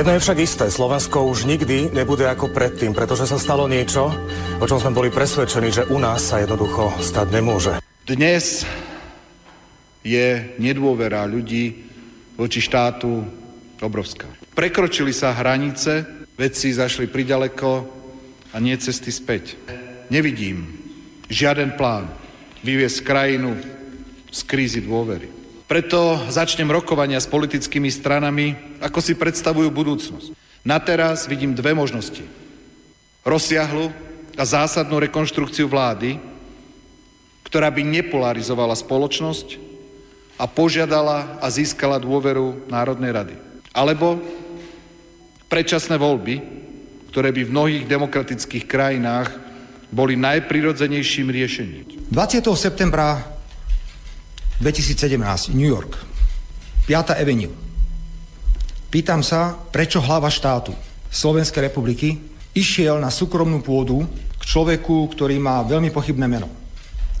Jedno je však isté, Slovensko už nikdy nebude ako predtým, pretože sa stalo niečo, o čom sme boli presvedčení, že u nás sa jednoducho stať nemôže. Dnes je nedôvera ľudí voči štátu obrovská. Prekročili sa hranice, veci zašli priďaleko a nie cesty späť. Nevidím žiaden plán vyviesť krajinu z krízy dôvery. Preto začnem rokovania s politickými stranami, ako si predstavujú budúcnosť. Na teraz vidím dve možnosti. Rozsiahlu a zásadnú rekonštrukciu vlády, ktorá by nepolarizovala spoločnosť a požiadala a získala dôveru Národnej rady. Alebo predčasné voľby, ktoré by v mnohých demokratických krajinách boli najprirodzenejším riešením. 20. septembra 2017, New York, 5. Avenue. Pýtam sa, prečo hlava štátu Slovenskej republiky išiel na súkromnú pôdu k človeku, ktorý má veľmi pochybné meno.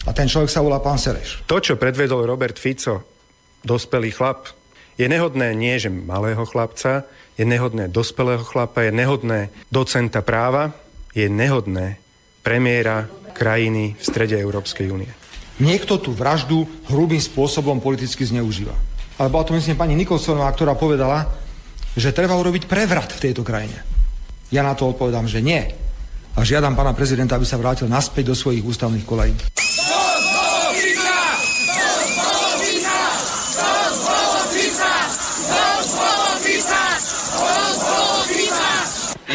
A ten človek sa volá pán Sereš. To, čo predvedol Robert Fico, dospelý chlap, je nehodné nie, že malého chlapca, je nehodné dospelého chlapa, je nehodné docenta práva, je nehodné premiéra krajiny v strede Európskej únie niekto tú vraždu hrubým spôsobom politicky zneužíva. Ale bola to myslím pani Nikolsonová, ktorá povedala, že treba urobiť prevrat v tejto krajine. Ja na to odpovedám, že nie. A žiadam pána prezidenta, aby sa vrátil naspäť do svojich ústavných kolejí.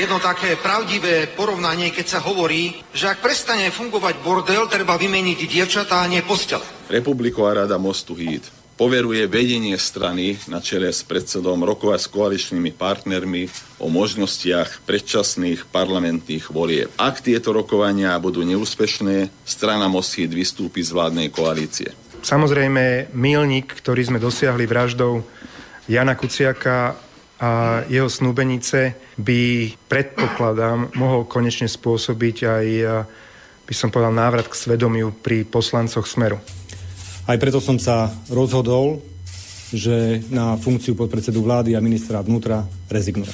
Jedno také pravdivé porovnanie, keď sa hovorí, že ak prestane fungovať bordel, treba vymeniť dievčatá a nie postele. Republiková rada Mostu Híd poveruje vedenie strany na čele s predsedom rokovať s koaličnými partnermi o možnostiach predčasných parlamentných volieb. Ak tieto rokovania budú neúspešné, strana Híd vystúpi z vládnej koalície. Samozrejme, milník, ktorý sme dosiahli vraždou Jana Kuciaka a jeho snúbenice by, predpokladám, mohol konečne spôsobiť aj, by som povedal, návrat k svedomiu pri poslancoch Smeru. Aj preto som sa rozhodol, že na funkciu podpredsedu vlády a ministra vnútra rezignujem.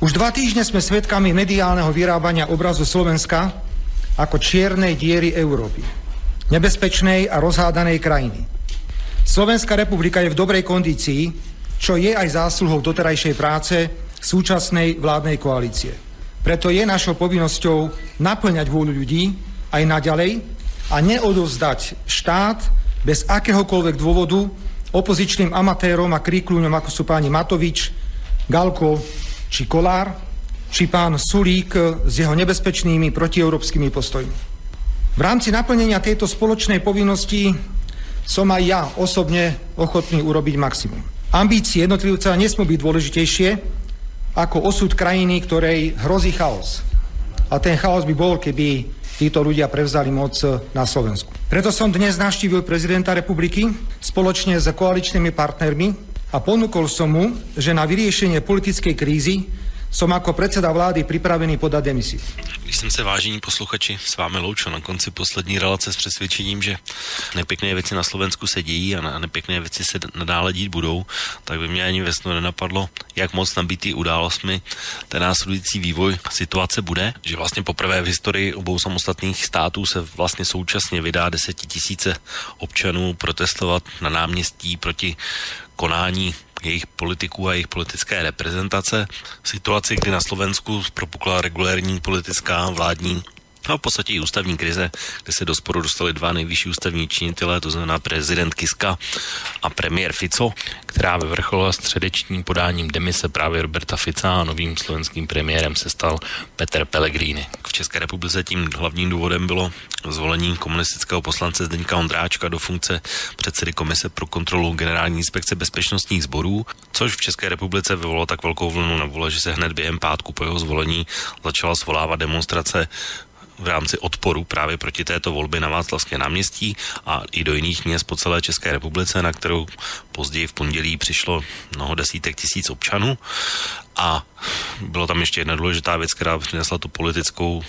Už dva týždne sme svedkami mediálneho vyrábania obrazu Slovenska ako čiernej diery Európy. Nebezpečnej a rozhádanej krajiny. Slovenská republika je v dobrej kondícii, čo je aj zásluhou doterajšej práce súčasnej vládnej koalície. Preto je našou povinnosťou naplňať vôľu ľudí aj naďalej a neodovzdať štát bez akéhokoľvek dôvodu opozičným amatérom a kríkľúňom, ako sú páni Matovič, Galko či Kolár, či pán Sulík s jeho nebezpečnými protieurópskymi postojmi. V rámci naplnenia tejto spoločnej povinnosti som aj ja osobne ochotný urobiť maximum. Ambície jednotlivca nesmú byť dôležitejšie ako osud krajiny, ktorej hrozí chaos. A ten chaos by bol, keby títo ľudia prevzali moc na Slovensku. Preto som dnes navštívil prezidenta republiky spoločne s koaličnými partnermi a ponúkol som mu, že na vyriešenie politickej krízy som ako predseda vlády připravený podat demisi. Když jsem se vážení posluchači s vámi loučil na konci poslední relace s přesvědčením, že nepěkné věci na Slovensku se dějí a nepěkné věci se nadále dít budou, tak by mě ani ve snu nenapadlo, jak moc nabitý událostmi ten následující vývoj situace bude, že vlastně poprvé v historii obou samostatných států se vlastně současně vydá desetitisíce občanů protestovat na náměstí proti konání jejich politiků a jejich politické reprezentace. V situaci, kdy na Slovensku propukla regulérní politická vládní a v podstatě i ústavní krize, kde se do sporu dostali dva nejvyšší ústavní činitelé, to znamená prezident Kiska a premiér Fico, která vyvrcholila středečním podáním demise právě Roberta Fica a novým slovenským premiérem se stal Peter Pellegrini. V České republice tím hlavním důvodem bylo zvolení komunistického poslance Zdeňka Ondráčka do funkce předsedy Komise pro kontrolu Generální inspekce bezpečnostních sborů, což v České republice vyvolalo tak velkou vlnu na vole, že se hned během pátku po jeho zvolení začala svolávat demonstrace v rámci odporu právě proti této volbě na Václavské náměstí a i do jiných měst po celé České republice, na kterou později v pondělí přišlo mnoho desítek tisíc občanů. A bylo tam ještě jedna důležitá věc, která přinesla tu politickou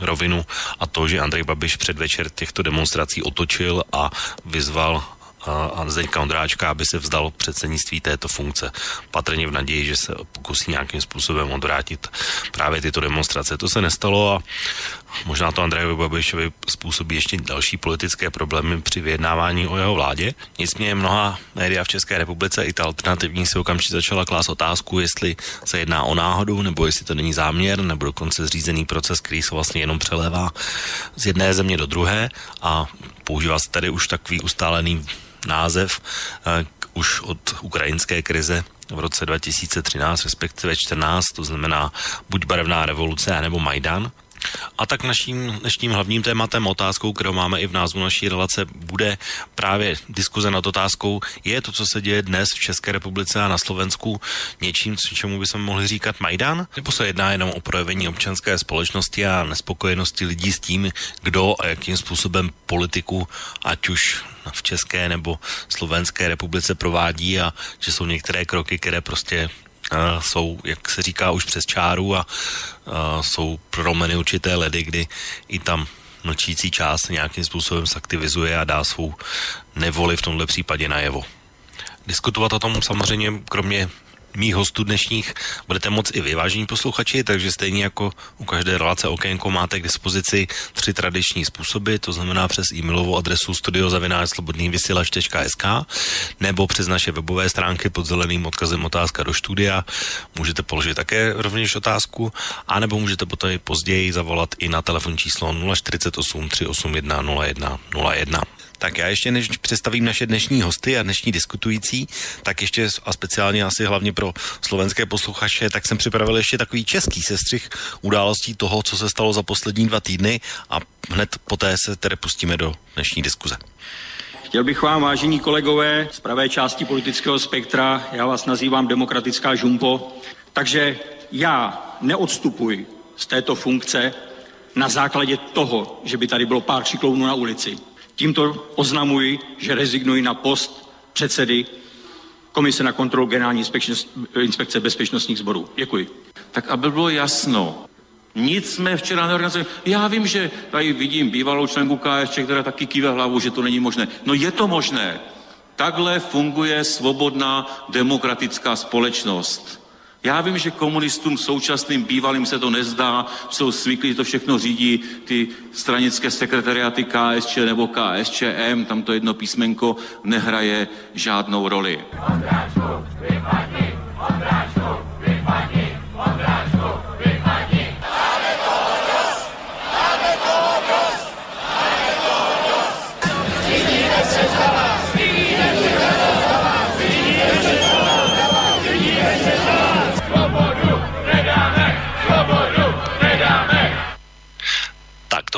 rovinu a to, že Andrej Babiš předvečer těchto demonstrací otočil a vyzval a Zdeňka Ondráčka, aby se vzdal předsednictví této funkce. Patrně v naději, že se pokusí nějakým způsobem odvrátit právě tyto demonstrace. To se nestalo a možná to Andrejovi Babišovi způsobí ještě další politické problémy při vyjednávání o jeho vládě. Nicméně mnoha média v České republice i ta alternativní se okamžitě začala klást otázku, jestli se jedná o náhodu, nebo jestli to není záměr, nebo dokonce zřízený proces, který se vlastně jenom přelévá z jedné země do druhé a používá se tady už takový ustálený název uh, už od ukrajinské krize v roce 2013, respektive 14, to znamená buď barevná revoluce, nebo Majdan. A tak naším dnešním hlavním tématem, otázkou, kterou máme i v názvu naší relace, bude právě diskuze nad otázkou, je to, co se děje dnes v České republice a na Slovensku něčím, čemu bychom mohli říkat Majdan? Nebo se jedná jenom o projevení občanské společnosti a nespokojenosti lidí s tím, kdo a jakým způsobem politiku, ať už v České nebo Slovenské republice provádí a že jsou některé kroky, které prostě jsou, jak se říká, už přes čáru a uh, jsou prolomeny určité ledy, kdy i tam mlčící část nějakým způsobem zaktivizuje a dá svou nevoli v tomhle případě najevo. Diskutovat o tom samozřejmě kromě mých hostů dnešních budete moc i vy, vážení posluchači, takže stejně jako u každé relace okénko máte k dispozici tři tradiční způsoby, to znamená přes e-mailovou adresu studiozavináčslobodnývysílač.sk nebo přes naše webové stránky pod zeleným odkazem otázka do studia. Můžete položit také rovněž otázku, anebo můžete potom později zavolat i na telefonní číslo 048 381 01 01. Tak já ještě než představím naše dnešní hosty a dnešní diskutující, tak ještě a speciálně asi hlavně pro slovenské posluchače, tak jsem připravil ještě takový český sestřih událostí toho, co se stalo za poslední dva týdny a hned poté se tedy pustíme do dnešní diskuze. Chtěl bych vám, vážení kolegové z pravé části politického spektra, já vás nazývám demokratická žumpo, takže já neodstupuji z této funkce na základě toho, že by tady bylo pár šiklounů na ulici. Tímto oznamuji, že rezignuji na post předsedy Komise na kontrolu Generální inspekce bezpečnostních sborů. Děkuji. Tak aby bylo jasno, nic jsme včera neorganizovali. Já vím, že tady vidím bývalou členku KSČ, která taky kýve hlavu, že to není možné. No je to možné. Takhle funguje svobodná demokratická společnost. Já vím, že komunistům současným bývalým se to nezdá, jsou zvyklí, že to všechno řídí ty stranické sekretariáty KSČ nebo KSČM, tam to jedno písmenko nehraje žádnou roli. Ondráčku, vypadni, Ondráčku,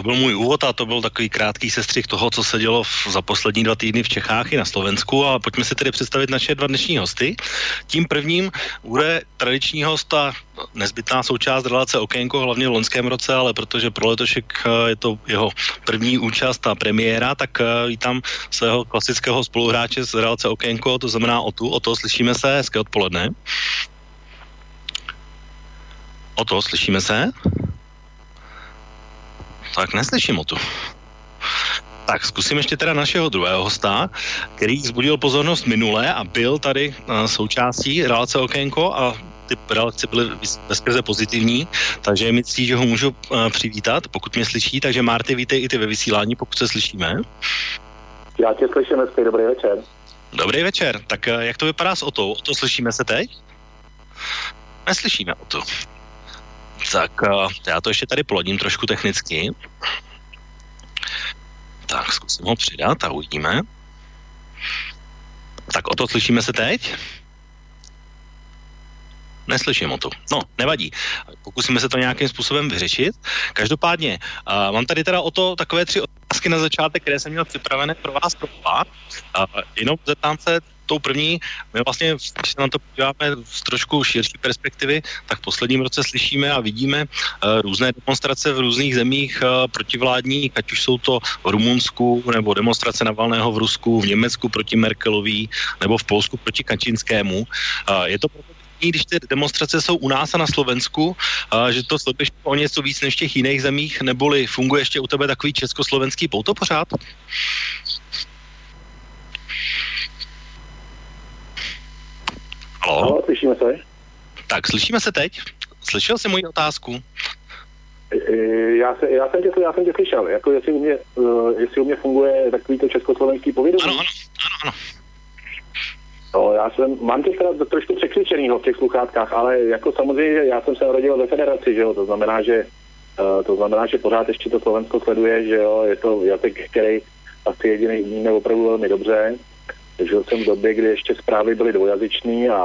to byl můj úvod a to byl takový krátký sestřih toho, co se dělo v, za poslední dva týdny v Čechách i na Slovensku a pojďme si tedy představit naše dva dnešní hosty. Tím prvním bude tradiční host a nezbytná součást relace Okénko, hlavně v loňském roce, ale protože pro letošek eh, je to jeho první účast a premiéra, tak eh, vítám svého klasického spoluhráče z relace Okénko, to znamená o tu, o to slyšíme se, hezké odpoledne. O to slyšíme se? Tak neslyším o tu. Tak zkusím ještě teda našeho druhého hosta, který zbudil pozornost minule a byl tady uh, součástí relace Okénko a ty reakce byly veskrze pozitivní, takže je mi ctí, že ho můžu uh, přivítat, pokud mě slyší, takže Marty, vítej i ty ve vysílání, pokud se slyšíme. Já tě slyším hezký, dobrý večer. Dobrý večer, tak uh, jak to vypadá s Otou? O to slyšíme se teď? Neslyšíme o to. Tak uh, já to ještě tady plodím trošku technicky. Tak zkusím ho přidat a uvidíme. Tak o to slyšíme se teď? Neslyším o to. No, nevadí. Pokusíme se to nějakým způsobem vyřešit. Každopádně, uh, mám tady teda o to takové tři otázky na začátek, které jsem měl připravené pro vás pro dva. Uh, jenom zeptám se, tou první, my vlastně, když se na to podíváme z trošku širší perspektivy, tak v posledním roce slyšíme a vidíme uh, různé demonstrace v různých zemích uh, protivládní, ať už jsou to v Rumunsku, nebo demonstrace Navalného v Rusku, v Německu proti Merkelový, nebo v Polsku proti Kačinskému. Uh, je to když ty demonstrace jsou u nás a na Slovensku, a že to sleduješ o něco víc než v těch jiných zemích, neboli funguje ještě u tebe takový československý pouto pořád? Halo? Halo, slyšíme se? Tak, slyšíme se teď? Slyšel jsi moji otázku? E, já, se, já, jsem tě, já jsem tě slyšel, jako jestli u mě, uh, jestli u mě funguje takový to československý povědomí. Ano, ano, ano, ano. No, já jsem, mám tě teda trošku překřičenýho v těch sluchátkách, ale jako samozřejmě, já jsem se narodil ve federaci, že jo, to znamená, že uh, to znamená, že pořád ještě to Slovensko sleduje, že jo, je to jazyk, který asi jediný umíme opravdu velmi dobře. Žil jsem v době, kdy ještě zprávy byly dvojazyční a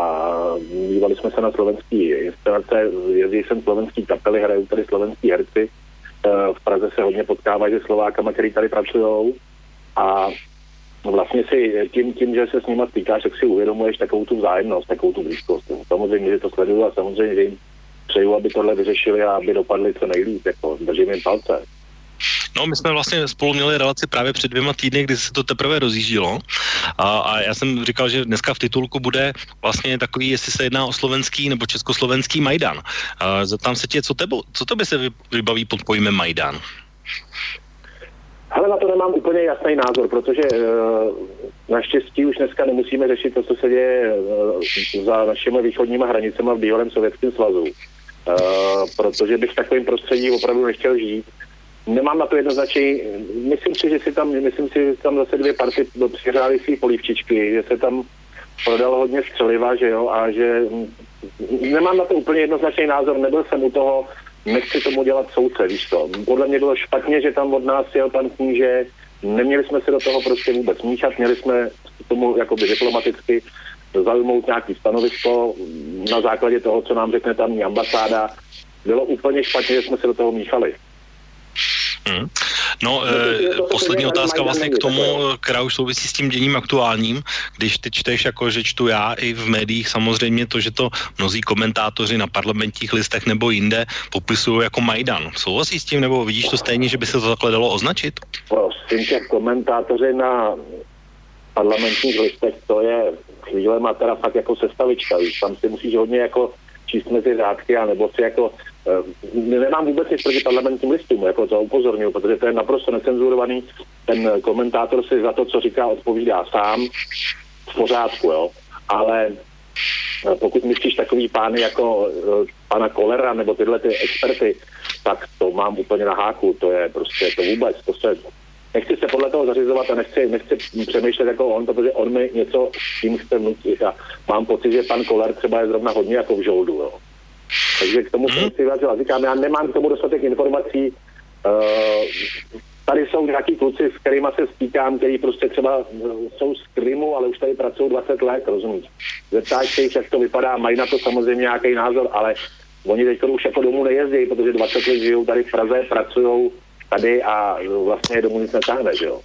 dívali jsme se na slovenský instalace, jezdí jsem slovenský kapely, hrajou tady slovenský herci. Uh, v Praze se hodně potkávají se Slovákama, který tady pracují. A vlastně si tím, tím, že se s nima stýkáš, tak si uvědomuješ takovou tu vzájemnost, takovou tu blízkost. Samozřejmě, že to sleduju a samozřejmě, že jim přeju, aby tohle vyřešili a aby dopadli co nejlíp, jako držím jim palce. No, my jsme vlastně spolu měli relaci právě před dvěma týdny, kdy se to teprve rozjíždilo. A, a já jsem říkal, že dneska v titulku bude vlastně takový, jestli se jedná o slovenský nebo československý Majdan. A zeptám se tě, co, tebo, co to by se vybaví pod pojmem Majdan? Ale na to nemám úplně jasný názor, protože uh, naštěstí už dneska nemusíme řešit to, co se děje uh, za našimi východními hranicemi v bývalém Sovětském svazu. Uh, protože bych v takovém prostředí opravdu nechtěl žít. Nemám na to jednoznačně, myslím si, že si tam, myslím si, že tam zase dvě party přihrály si polívčičky, že se tam prodalo hodně střeliva, že jo, a že nemám na to úplně jednoznačný názor, nebyl jsem u toho, nechci tomu dělat soudce, víš to. Podle mě bylo špatně, že tam od nás jel pan kníže, neměli jsme se do toho prostě vůbec míchat, měli jsme tomu jakoby diplomaticky zaujmout nějaký stanovisko na základě toho, co nám řekne tamní ambasáda. Bylo úplně špatně, že jsme se do toho míchali. Hmm. No, e, poslední otázka vlastně k tomu, která už souvisí s tím děním aktuálním. Když ty čteš, jako že čtu já i v médiích, samozřejmě to, že to mnozí komentátoři na parlamentních listech nebo jinde popisují jako Majdan. Souhlasí s tím, nebo vidíš to stejně, že by se to takhle dalo označit? Prosím tě, komentátoři na parlamentních listech, to je chvíle má teda fakt jako sestavička, víš, tam si musíš hodně jako číst mezi řádky, nebo si jako Eh, nemám vůbec nic proti parlamentním listům, jako to upozorňuji, protože to je naprosto necenzurovaný. Ten komentátor si za to, co říká, odpovídá sám v pořádku, jo. Ale eh, pokud myslíš takový pány jako eh, pana Kolera nebo tyhle ty experty, tak to mám úplně na háku, to je prostě to vůbec, to se, nechci se podle toho zařizovat a nechci, nechci přemýšlet jako on, protože on mi něco s tím chce vnutit a mám pocit, že pan Koler třeba je zrovna hodně jako v žoldu, jo. Takže k tomu jsem si vyjádřil. Říkám, já nemám k tomu dostatek informací. Uh, tady jsou nějaký kluci, s kterými se stýkám, který prostě třeba uh, jsou z Krymu, ale už tady pracují 20 let, rozumíš. Zeptáš se jich, jak to vypadá, mají na to samozřejmě nějaký názor, ale oni teď už jako domů nejezdí, protože 20 let žijou tady v Praze, pracují tady a vlastně domů nic netáhne, že jo.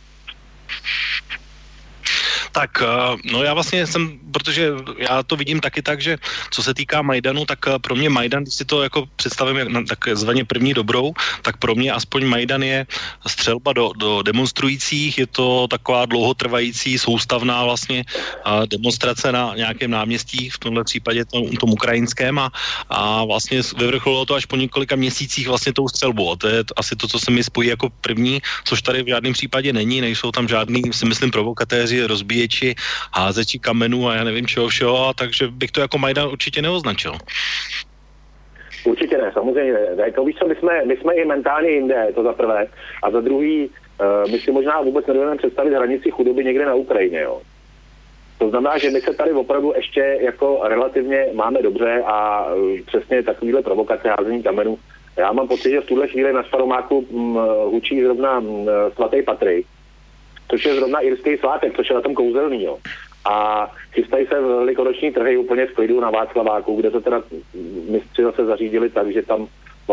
Tak, eh, no já vlastně jsem, protože já to vidím taky tak, že co se týká Majdanu, tak eh, pro mě Majdan, když si to jako představím jak takzvaně první dobrou, tak pro mě aspoň Majdan je střelba do, do demonstrujících, je to taková dlouhotrvající soustavná vlastně eh, demonstrace na nějakém náměstí, v tomhle případě tom, tom ukrajinském. A, a vlastně vyvrcholilo to až po několika měsících vlastně tou střelbou. A to je asi to, co se mi spojí jako první, což tady v žádném případě není, nejsou tam žádný, si myslím, provokatéři, rozbíjí zabíječi, házeči kamenů a já nevím čeho všeho, a takže bych to jako Majdan určitě neoznačil. Určitě ne, samozřejmě ne. Jako víš co, my jsme, my jsme i mentálně jinde, to za prvé. A za druhý, uh, my si možná vůbec nedovedeme představit hranici chudoby někde na Ukrajině, jo. To znamená, že my se tady opravdu ještě jako relativně máme dobře a uh, přesně takovýhle provokace házení kamenů. Já mám pocit, že v tuhle chvíli na Staromáku um, hučí zrovna um, svatý Patrik, což je zrovna irský svátek, což je na tom kouzelný, jo. a chystají se velikonoční trhy úplně v klidu na Václaváku, kde se teda mistři zase zařídili tak, že tam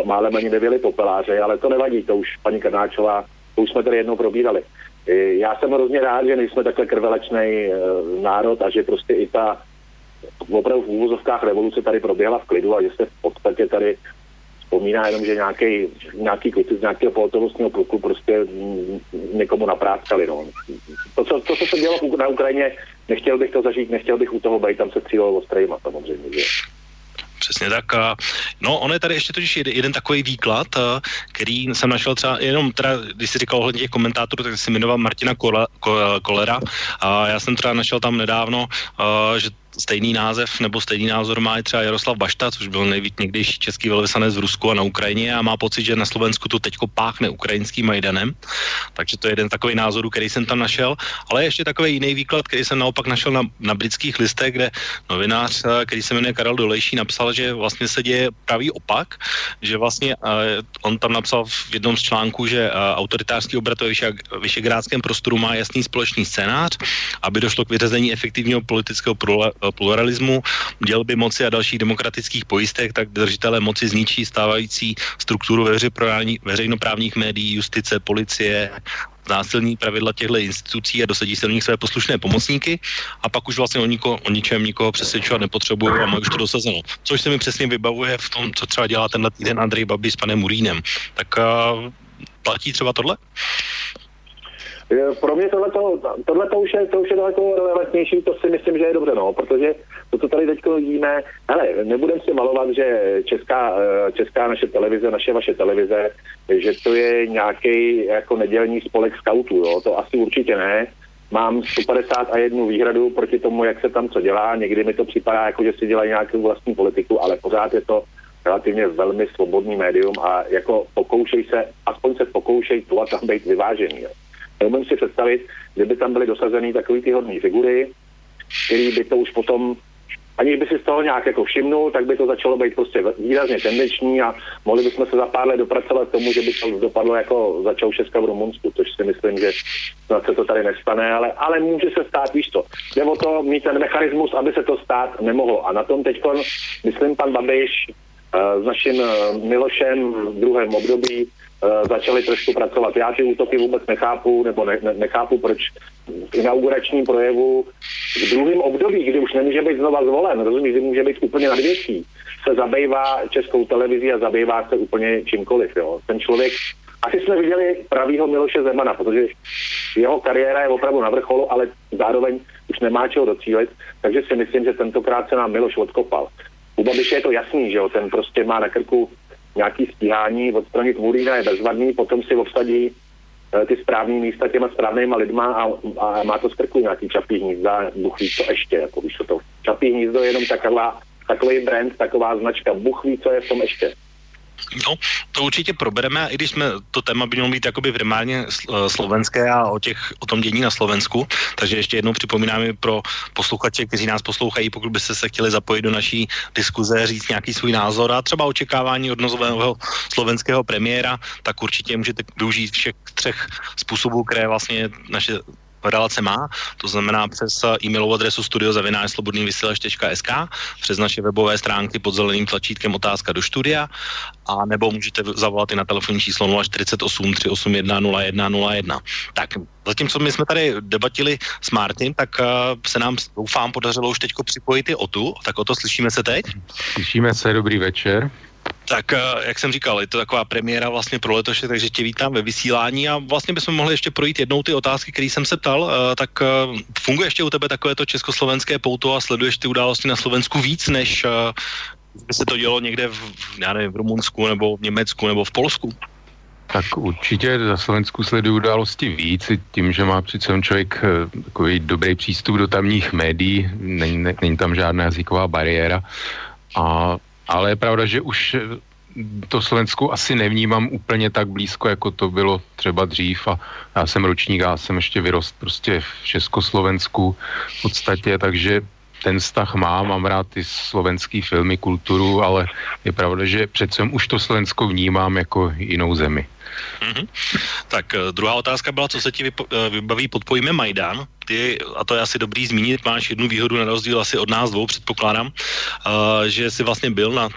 málem ani nebyli popeláře, ale to nevadí, to už paní Krnáčová, to už jsme tady jednou probírali. Já jsem hrozně rád, že nejsme takhle krvelečný e, národ a že prostě i ta opravdu v úvozovkách revoluce tady proběhla v klidu a že se v podstatě tady vzpomíná jenom, že nějaký, nějaký kluci z nějakého pohotovostního pluku prostě někomu napráskali. No. To, co, to, co se dělo na Ukrajině, nechtěl bych to zažít, nechtěl bych u toho být, tam se střílelo ostrejma samozřejmě. Že? Přesně tak. No, on je tady ještě totiž jeden, jeden takový výklad, který jsem našel třeba jenom, teda, když jsi říkal ohledně těch komentátorů, tak si jmenoval Martina Kolera. A já jsem třeba našel tam nedávno, že stejný název nebo stejný názor má i třeba Jaroslav Bašta, což byl nejvíc někdejší český velvyslanec v Rusku a na Ukrajině a má pocit, že na Slovensku to teďko páchne ukrajinským Majdanem. Takže to je jeden takový názor, který jsem tam našel. Ale ještě takový jiný výklad, který jsem naopak našel na, na britských listech, kde novinář, eh, který se jmenuje Karel Dolejší, napsal, že vlastně se děje pravý opak, že vlastně uh, on tam napsal v jednom z článků, že uh, autoritářský obrat ve vyšegrádském prostoru má jasný společný scénář, aby došlo k vyřazení efektivního politického pluralismu, dělby moci a dalších demokratických pojistek, tak držitelé moci zničí stávající strukturu veřejnoprávních médií, justice, policie, násilní pravidla těchto institucí a dosadí se do nich své poslušné pomocníky a pak už vlastně o, niko, o ničem nikoho přesvědčovat nepotřebují a mají už to dosazeno. Což se mi přesně vybavuje v tom, co třeba dělá tenhle týden Andrej Babi s panem Murínem. Tak uh, platí třeba tohle? Pro mě tohle, to už je, to už je daleko relevantnější, to si myslím, že je dobře, no, protože to, co tady teď vidíme, hele, nebudem si malovat, že česká, eh, česká naše televize, naše vaše televize, že to je nějaký jako nedělní spolek skautů, jo, to asi určitě ne. Mám 150 a jednu výhradu proti tomu, jak se tam co dělá. Někdy mi to připadá, jako že si dělají nějakou vlastní politiku, ale pořád je to relativně velmi svobodný médium a jako pokoušej se, aspoň se pokoušej tu a tam být vyvážený. Jo. Neumím si představit, kdyby tam byly dosazeny takové ty hodné figury, který by to už potom, aniž by si z toho nějak jako všimnul, tak by to začalo být prostě výrazně tendenční a mohli bychom se za pár let dopracovat k tomu, že by to dopadlo jako za Čaušeska v Rumunsku, což si myslím, že snad se to tady nestane, ale, ale může se stát, víš to. Jde o to mít ten mechanismus, aby se to stát nemohlo. A na tom teď, myslím, pan Babiš uh, s naším uh, Milošem v druhém období Eh, začali trošku pracovat. Já ty útoky vůbec nechápu, nebo ne, ne, nechápu, proč v inauguračním projevu v druhém období, kdy už nemůže být znova zvolen, rozumíš, kdy může být úplně nad věcí, se zabývá českou televizí a zabývá se úplně čímkoliv. Jo. Ten člověk, asi jsme viděli pravýho Miloše Zemana, protože jeho kariéra je opravdu na vrcholu, ale zároveň už nemá čeho docílit, takže si myslím, že tentokrát se nám Miloš odkopal. U Babiše je to jasný, že jo, ten prostě má na krku nějaký stíhání, odstranit Murína je bezvadný, potom si obsadí eh, ty správné místa těma správnýma lidma a, a má to z krku nějaký čapí hnízda, Bůh ví co ještě, jako víš to. Čapí hnízdo je jenom taková, takový brand, taková značka, Bůh ví, co je v tom ještě. No, to určitě probereme, i když jsme to téma by mělo být jakoby primárně eh, slovenské a o, těch, o tom dění na Slovensku. Takže ještě jednou připomínáme pro posluchače, kteří nás poslouchají, pokud byste se chtěli zapojit do naší diskuze, říct nějaký svůj názor a třeba očekávání od nového slovenského premiéra, tak určitě můžete využít všech třech způsobů, které vlastně naše relace má, to znamená přes e-mailovou adresu studiozavináčslobodnývysílač.sk, přes naše webové stránky pod zeleným tlačítkem otázka do studia, a nebo můžete zavolat i na telefonní číslo 048 381 0101. Tak zatímco my jsme tady debatili s Martin, tak uh, se nám doufám podařilo už teďko připojit i o tu, tak o to slyšíme se teď? Slyšíme se, dobrý večer. Tak, eh, jak jsem říkal, je to taková premiéra vlastně pro letoše, takže tě vítám ve vysílání a vlastně bychom mohli ještě projít jednou ty otázky, které jsem se ptal. Eh, tak eh, funguje ještě u tebe takovéto československé pouto a sleduješ ty události na Slovensku víc, než by se to dělo někde v, já nevím, v Rumunsku nebo v Německu nebo v Polsku? Tak určitě za Slovensku sledují události víc, tím, že má přece člověk takový dobrý přístup do tamních médií, není, není tam žádná jazyková bariéra. A ale je pravda, že už eh, to Slovensku asi nevnímám úplně tak blízko, jako to bylo třeba dřív a já jsem ročník, já jsem ještě vyrost prostě v Československu v podstatě, takže ten vztah mám, mám rád ty slovenský filmy, kulturu, ale je pravda, že přece už to Slovensko vnímám jako jinou zemi. Mm-hmm. Tak eh, druhá otázka byla, co se ti vybaví pod pojmem Majdan. ty, a to je asi dobrý zmínit, máš jednu výhodu na rozdíl asi od nás dvou, předpokládám, že jsi vlastně byl na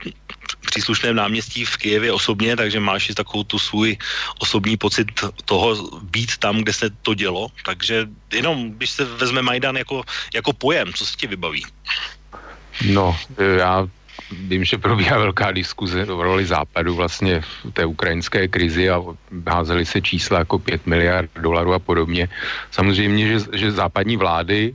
příslušném náměstí v Kijevě osobně, takže máš i takovou tu svůj osobní pocit toho být tam, kde se to dělo. Takže jenom, když se vezme Majdan jako, jako pojem, co se ti vybaví? No, já vím, že probíhá velká diskuze o roli západu vlastně v té ukrajinské krizi a házely se čísla jako 5 miliard dolarů a podobně. Samozřejmě, že, že západní vlády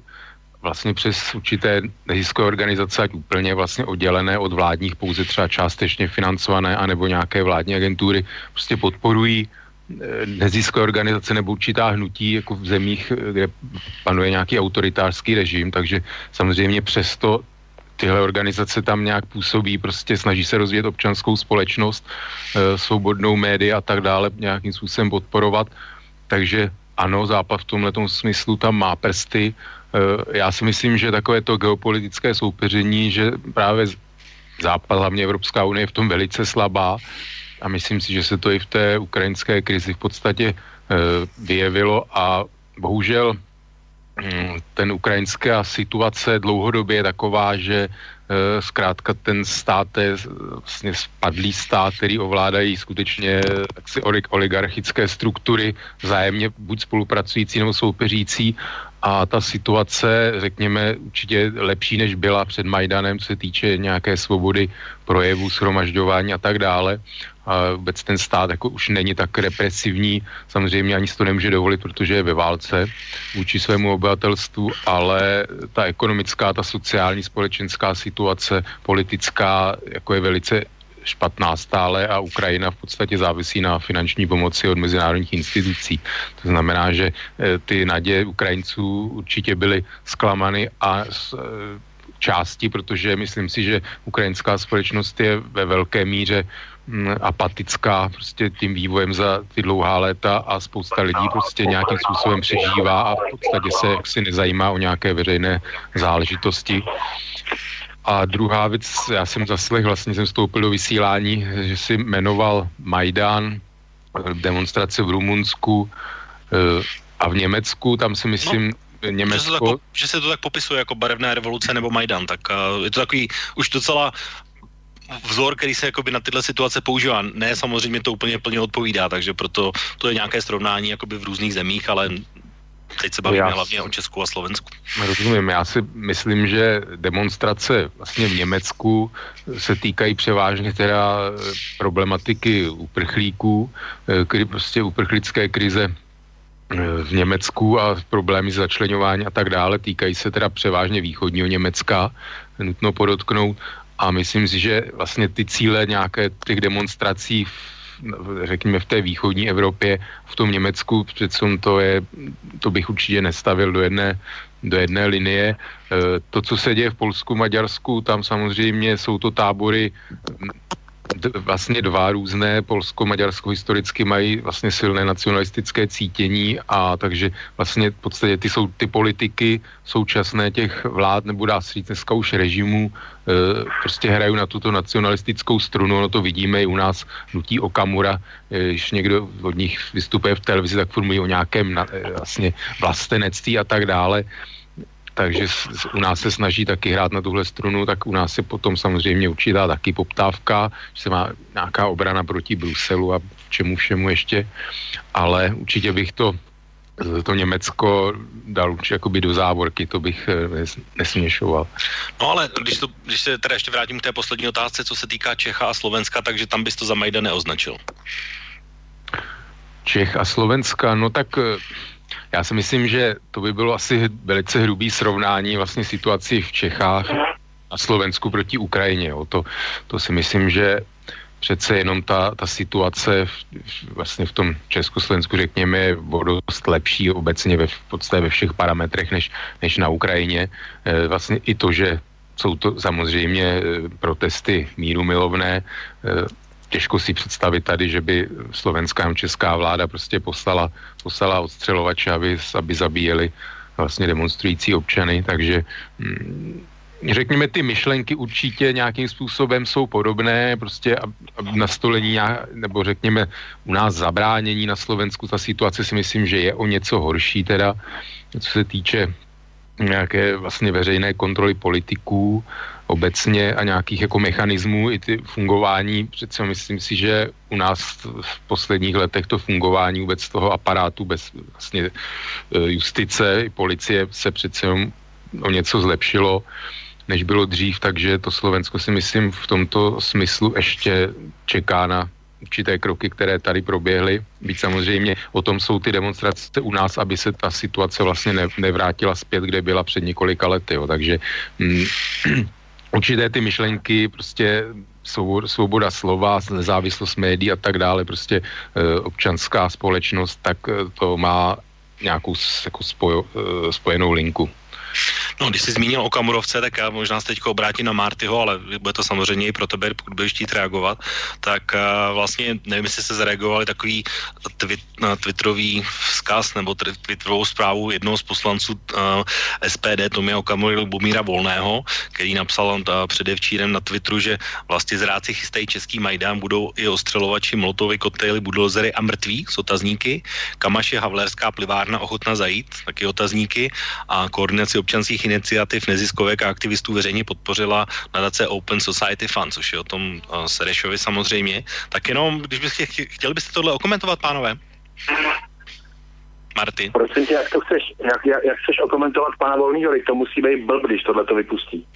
vlastně přes určité neziskové organizace, ať úplně vlastně oddělené od vládních, pouze třeba částečně financované, anebo nějaké vládní agentury, prostě podporují eh, neziskové organizace nebo určitá hnutí jako v zemích, kde panuje nějaký autoritářský režim, takže samozřejmě přesto tyhle organizace tam nějak působí, prostě snaží se rozvíjet občanskou společnost, e, svobodnou média a tak dále, nějakým způsobem podporovat. Takže ano, Západ v tomhle smyslu tam má prsty. E, já si myslím, že takové to geopolitické soupeření, že právě Západ, hlavně Evropská unie je v tom velice slabá a myslím si, že se to i v té ukrajinské krizi v podstatě e, vyjevilo a bohužel ten ukrajinská situace dlouhodobě je taková, že eh, zkrátka ten stát je vlastně spadlý stát, který ovládají skutečně taksi oligarchické struktury, vzájemně buď spolupracující nebo soupeřící. A ta situace, řekněme, určitě lepší, než byla před Majdanem, co se týče nějaké svobody projevu, shromažďování a tak dále a vůbec ten stát jako už není tak represivní, samozřejmě ani si to nemůže dovolit, protože je ve válce vůči svému obyvatelstvu, ale ta ekonomická, ta sociální, společenská situace, politická, jako je velice špatná stále a Ukrajina v podstatě závisí na finanční pomoci od mezinárodních institucí. To znamená, že eh, ty naděje Ukrajinců určitě byly zklamaný a eh, části, protože myslím si, že ukrajinská společnost je ve velké míře apatická prostě tím vývojem za ty dlouhá léta a spousta lidí prostě nějakým způsobem přežívá a v podstatě se jaksi nezajímá o nějaké veřejné záležitosti. A druhá věc, já jsem zaslech, vlastně jsem vstoupil do vysílání, že si jmenoval Majdan, demonstrace v Rumunsku eh, a v Německu, tam si myslím, no. Německo... Že se, to tak, že se to tak popisuje jako barevná revoluce nebo Majdan, tak uh, je to takový už docela vzor, který se jakoby na tyhle situace používá. Ne, samozřejmě to úplně plně odpovídá, takže proto to je nějaké srovnání jakoby v různých zemích, ale teď se bavíme já hlavně o Česku a Slovensku. Rozumím, já si myslím, že demonstrace vlastně v Německu se týkají převážně teda problematiky uprchlíků, eh, kdy prostě uprchlické krize eh, v Německu a problémy začlenování a tak dále týkají se teda převážně východního Německa, nutno podotknout, a myslím si, že vlastně ty cíle nějaké těch demonstrací v, řekněme v té východní Evropě, v tom Německu, přece to je, to bych určitě nestavil do jedné, do jedné linie. E, to, co se děje v Polsku, Maďarsku, tam samozřejmě jsou to tábory vlastně dva různé. Polsko, Maďarsko historicky mají vlastně silné nacionalistické cítění a takže vlastně v podstatě ty jsou ty politiky současné těch vlád, nebo dá se říct dneska už režimů, e, prostě hrajou na tuto nacionalistickou strunu, no to vidíme i u nás nutí Okamura, e, když někdo od nich vystupuje v televizi, tak formují o nějakém e, vlastně vlastenectví a tak dále takže u nás se snaží taky hrát na tuhle strunu, tak u nás je potom samozřejmě určitá taky poptávka, že se má nějaká obrana proti Bruselu a čemu všemu ještě, ale určitě bych to to Německo dal určitě jakoby do závorky, to bych eh, nesměšoval. No ale když, to, když se teda ještě vrátím k té poslední otázce, co se týká Čecha a Slovenska, takže tam bys to za Majda neoznačil. Čech a Slovenska, no tak eh, já si myslím, že to by bylo asi velice hrubý srovnání vlastně situaci v Čechách a Slovensku proti Ukrajině. Jo. To, to si myslím, že přece jenom ta, ta situace v, vlastně v tom Československu, řekněme, je dost lepší obecně ve, v podstatě ve všech parametrech než, než na Ukrajině. E, vlastně i to, že jsou to samozřejmě e, protesty míru milovné, e, těžko si představit tady, že by slovenská a česká vláda prostě poslala, poslala odstřelovače, aby, aby zabíjeli vlastně demonstrující občany, takže mm, řekněme, ty myšlenky určitě nějakým způsobem jsou podobné, prostě nastolení, nebo řekněme u nás zabránění na Slovensku, ta situace si myslím, že je o něco horší teda, co se týče nějaké vlastně veřejné kontroly politiků obecně a nějakých jako mechanismů i ty fungování. Přece myslím si, že u nás v posledních letech to fungování vůbec toho aparátu bez vlastně e, justice i policie se přece o něco zlepšilo než bylo dřív, takže to Slovensko si myslím v tomto smyslu ještě čeká na určité kroky, které tady proběhly. Byť samozřejmě o tom jsou ty demonstrace u nás, aby se ta situace vlastně ne, nevrátila zpět, kde byla před několika lety. Jo. Takže mm, určité ty myšlenky, prostě svoboda slova, nezávislost médií a tak dále, prostě e, občanská společnost, tak e, to má nějakou jako spojo, e, spojenou linku. No, když jsi zmínil o Kamurovce, tak já možná se teď obrátím na Martyho, ale bude to samozřejmě i pro tebe, pokud budeš chtít reagovat. Tak uh, vlastně nevím, jestli se zareagovali takový twit, twitterový vzkaz nebo twitterovou zprávu jednoho z poslanců uh, SPD Tomia Okamury Lubomíra Volného, který napsal uh, předevčírem na Twitteru, že vlastně zráci chystají český Majdán, budou i ostřelovači, molotovy, koktejly, budolzery a mrtví s otazníky. Kamaš je havlérská plivárna ochotna zajít, taky otazníky a koordinaci občanských iniciativ, neziskovek a aktivistů veřejně podpořila nadace Open Society Fund, což je o tom uh, Serešovi samozřejmě. Tak jenom, když byste chtěli byste tohle okomentovat, pánové? Martin. Prosím tě, jak to chceš, jak, jak, jak chceš okomentovat pana Volného, to musí být blb, když tohle to vypustí.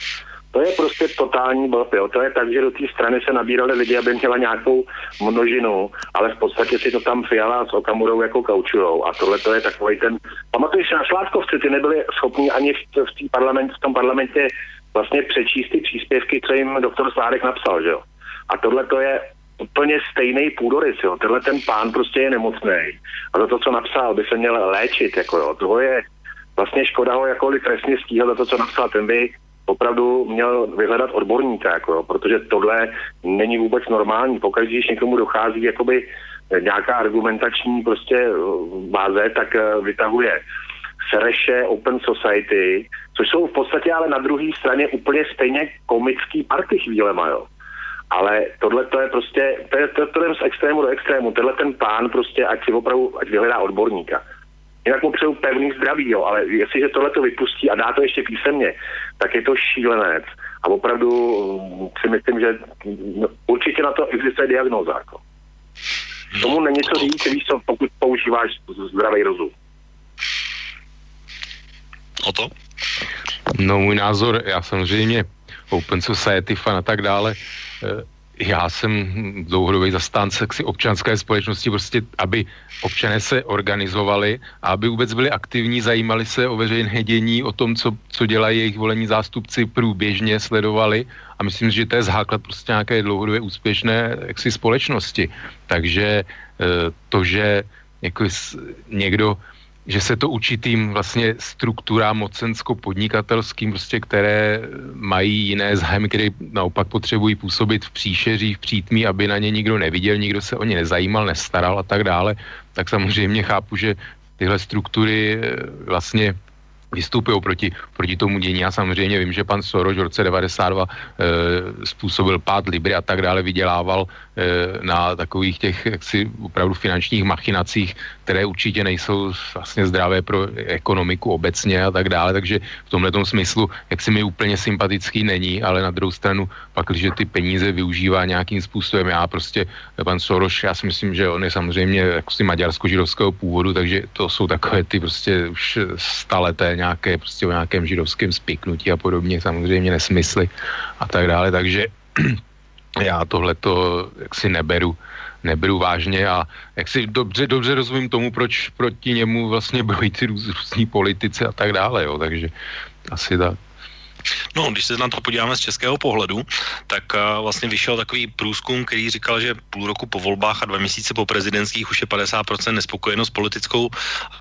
To je prostě totální blb, jo. To je tak, že do té strany se nabírali lidi, aby měla nějakou množinu, ale v podstatě si to tam Fiala s Okamurou jako kaučujou. A tohle to je takový ten... Pamatuješ na Sládkovci, ty nebyli schopni ani v, v, parlament, v tom parlamentě vlastně přečíst ty příspěvky, co jim doktor Sládek napsal, že jo. A tohle to je úplně stejný půdorys, jo. Tenhle ten pán prostě je nemocný. A za to, co napsal, by se měl léčit, jako jo. Toho je vlastně škoda ho jakkoliv trestně stíhat za to, co napsal. Ten by opravdu měl vyhledat odborníka, jako protože tohle není vůbec normální. Pokud když někomu dochází jakoby nějaká argumentační prostě eh, báze, tak eh, vytahuje Sereše Open Society, což jsou v podstatě ale na druhé straně úplně stejně komický party chvílema, jo. Ale tohle to je prostě, to je, to, to je z extrému do extrému. Tenhle ten pán prostě, ať si opravdu, ať vyhledá odborníka. Jinak mu přeju pevný zdraví, jo, ale jestliže tohle to vypustí a dá to ještě písemně, tak je to šílenec. A opravdu mm, si myslím, že no, určitě na to existuje diagnóza. Jako. Tomu není co říct, víš co, pokud používáš zdravý rozum. O to? No můj názor, já samozřejmě Open Society fan a tak dále, eh, já jsem dlouhodobý zastánce si občanské společnosti, prostě, aby občané se organizovali a aby vůbec byli aktivní, zajímali se o veřejné dění, o tom, co, co dělají jejich volení zástupci, průběžně sledovali a myslím, že to je základ prostě nějaké dlouhodobě úspěšné jaksi společnosti. Takže eh, to, že jako někdo že se to určitým vlastně strukturám mocensko-podnikatelským, prostě, které mají jiné zájmy, které naopak potřebují působit v příšeří, v přítmí, aby na ně nikdo neviděl, nikdo se o ně nezajímal, nestaral a tak dále, tak samozřejmě chápu, že tyhle struktury eh, vlastně vystupují proti, proti tomu dění. Já samozřejmě vím, že pan Soros v roce 92 e, způsobil pád Libry a tak dále, vydělával e, na takových těch jaksi opravdu finančních machinacích, které určitě nejsou vlastně zdravé pro ekonomiku obecně a tak dále, takže v tomhle smyslu, jak si mi úplně sympatický není, ale na druhou stranu pak, když ty peníze využívá nějakým způsobem, já prostě, pan Soros, já si myslím, že on je samozřejmě jako si maďarsko-židovského původu, takže to jsou takové ty prostě už staleté nějaké, prostě o nějakém židovském spiknutí a podobně, samozřejmě nesmysly a tak dále, takže já tohle to jaksi neberu, neberu vážně a jak si dobře, dobře rozumím tomu, proč proti němu vlastně bojí ty růz, různí politici a tak dále, jo, takže asi tak. No, když se na to podíváme z českého pohledu, tak uh, vlastně vyšel takový průzkum, který říkal, že půl roku po volbách a dva měsíce po prezidentských už je 50% nespokojenost politickou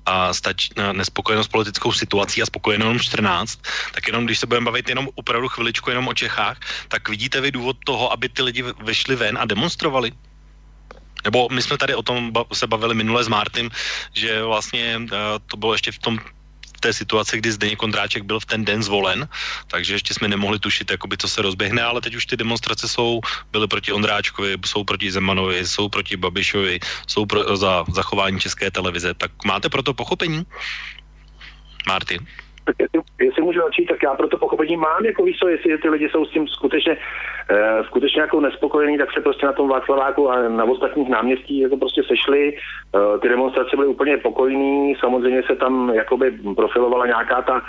a stač, uh, nespokojenost politickou situací a spokojenost jenom 14. Tak jenom když se budeme bavit jenom opravdu chviličku jenom o Čechách, tak vidíte vy důvod toho, aby ty lidi vyšli ven a demonstrovali? Nebo my jsme tady o tom se bavili minule s Martym, že vlastně uh, to bylo ještě v tom té situaci, kdy Zdeněk Kondráček byl v ten den zvolen, takže ještě jsme nemohli tušit, jakoby, co se rozběhne, ale teď už ty demonstrace jsou, byly proti Ondráčkovi, jsou proti Zemanovi, jsou proti Babišovi, jsou pro, za zachování české televize. Tak máte pro to pochopení? Martin? jestli, jestli můžu začít, tak já pro to pochopení mám, jako víš co, jestli ty lidi jsou s tím skutečně, skutečně jako nespokojení, tak se prostě na tom Václaváku a na ostatních náměstích jako prostě sešli. Uh, ty demonstrace byly úplně pokojný, samozřejmě se tam jakoby profilovala nějaká ta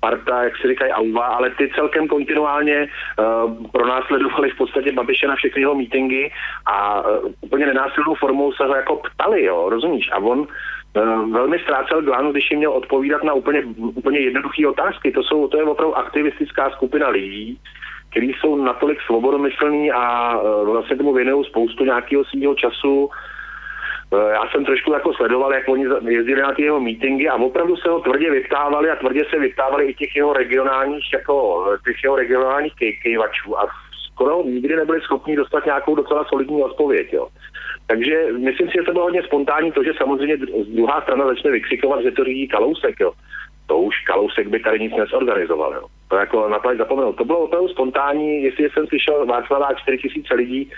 parta, jak si říkají, auva, ale ty celkem kontinuálně uh, pronásledovali v podstatě Babiše na všechny jeho mítingy a uh, úplně nenásilnou formou se ho jako ptali, jo, rozumíš? A on velmi ztrácel glánu, když jim měl odpovídat na úplně, úplně jednoduché otázky. To, jsou, to je opravdu aktivistická skupina lidí, kteří jsou natolik svobodomyslní a uh, vlastně tomu věnují spoustu nějakého svého času, Eh, já jsem trošku jako sledoval, jak oni jezdili na ty jeho mítingy a opravdu se ho tvrdě vyptávali a tvrdě se vyptávali i těch jeho regionálních, jako eh, těch jeho regionálních kejvačů a skoro nikdy nebyli schopni dostat nějakou docela solidní odpověď. Jo. Takže myslím si, že to bylo hodně spontánní to, že samozřejmě druhá strana začne vykřikovat, že to řídí Kalousek. Jo. To už Kalousek by tady nic nesorganizoval. Jo. To jako na to zapomenout. To bylo opravdu spontánní, jestli jsem slyšel Václavá 4 000 lidí,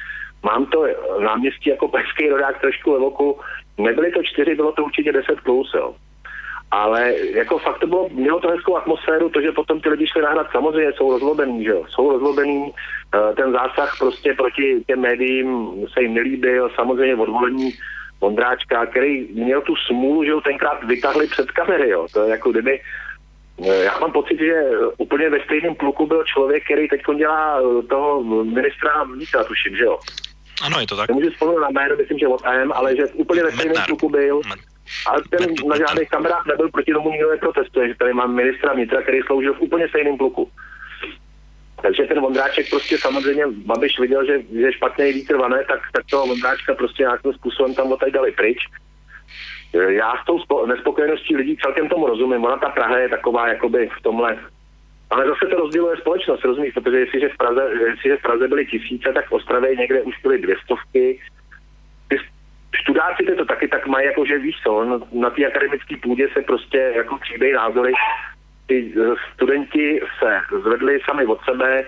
Mám to náměstí jako pražský rodák trošku ve voku. Nebyly to čtyři, bylo to určitě deset plus, jo. Ale jako fakt to bylo, mělo to hezkou atmosféru, to, že potom ty lidi šli nahrát, samozřejmě jsou rozlobení, že jo, jsou rozlobení, eh, ten zásah prostě proti těm médiím se jim nelíbil, samozřejmě odvolení Vondráčka, který měl tu smůlu, že ho tenkrát vytahli před kamery, jo, to je jako kdyby eh, já mám pocit, že úplně ve stejném pluku byl člověk, který teď dělá eh, toho ministra vnitra, tuším, že jo. Ano, je to tak. Nemůžu vzpomenout na jméno, myslím, že od AM, ale že úplně ve stejném kluku byl. Ale ten na žádných kamerách nebyl, proti tomu nikdo neprotestuje, že tady mám ministra vnitra, který sloužil v úplně stejném kluku. Takže ten Vondráček prostě samozřejmě, Babiš viděl, že je špatný vítr vane, tak, tak toho Vondráčka prostě nějakým způsobem tam odtaď dali pryč. Já s tou nespokojeností lidí celkem tomu rozumím. Ona ta Praha je taková jakoby v tomhle ale zase to rozděluje společnost, rozumíš? Protože jestliže v Praze, jestliže v Praze byly tisíce, tak v Ostravě někde už byly dvě stovky. Ty to taky tak mají, jako že víš co, na, té akademické půdě se prostě jako tříbejí názory. Ty eh, studenti se zvedli sami od sebe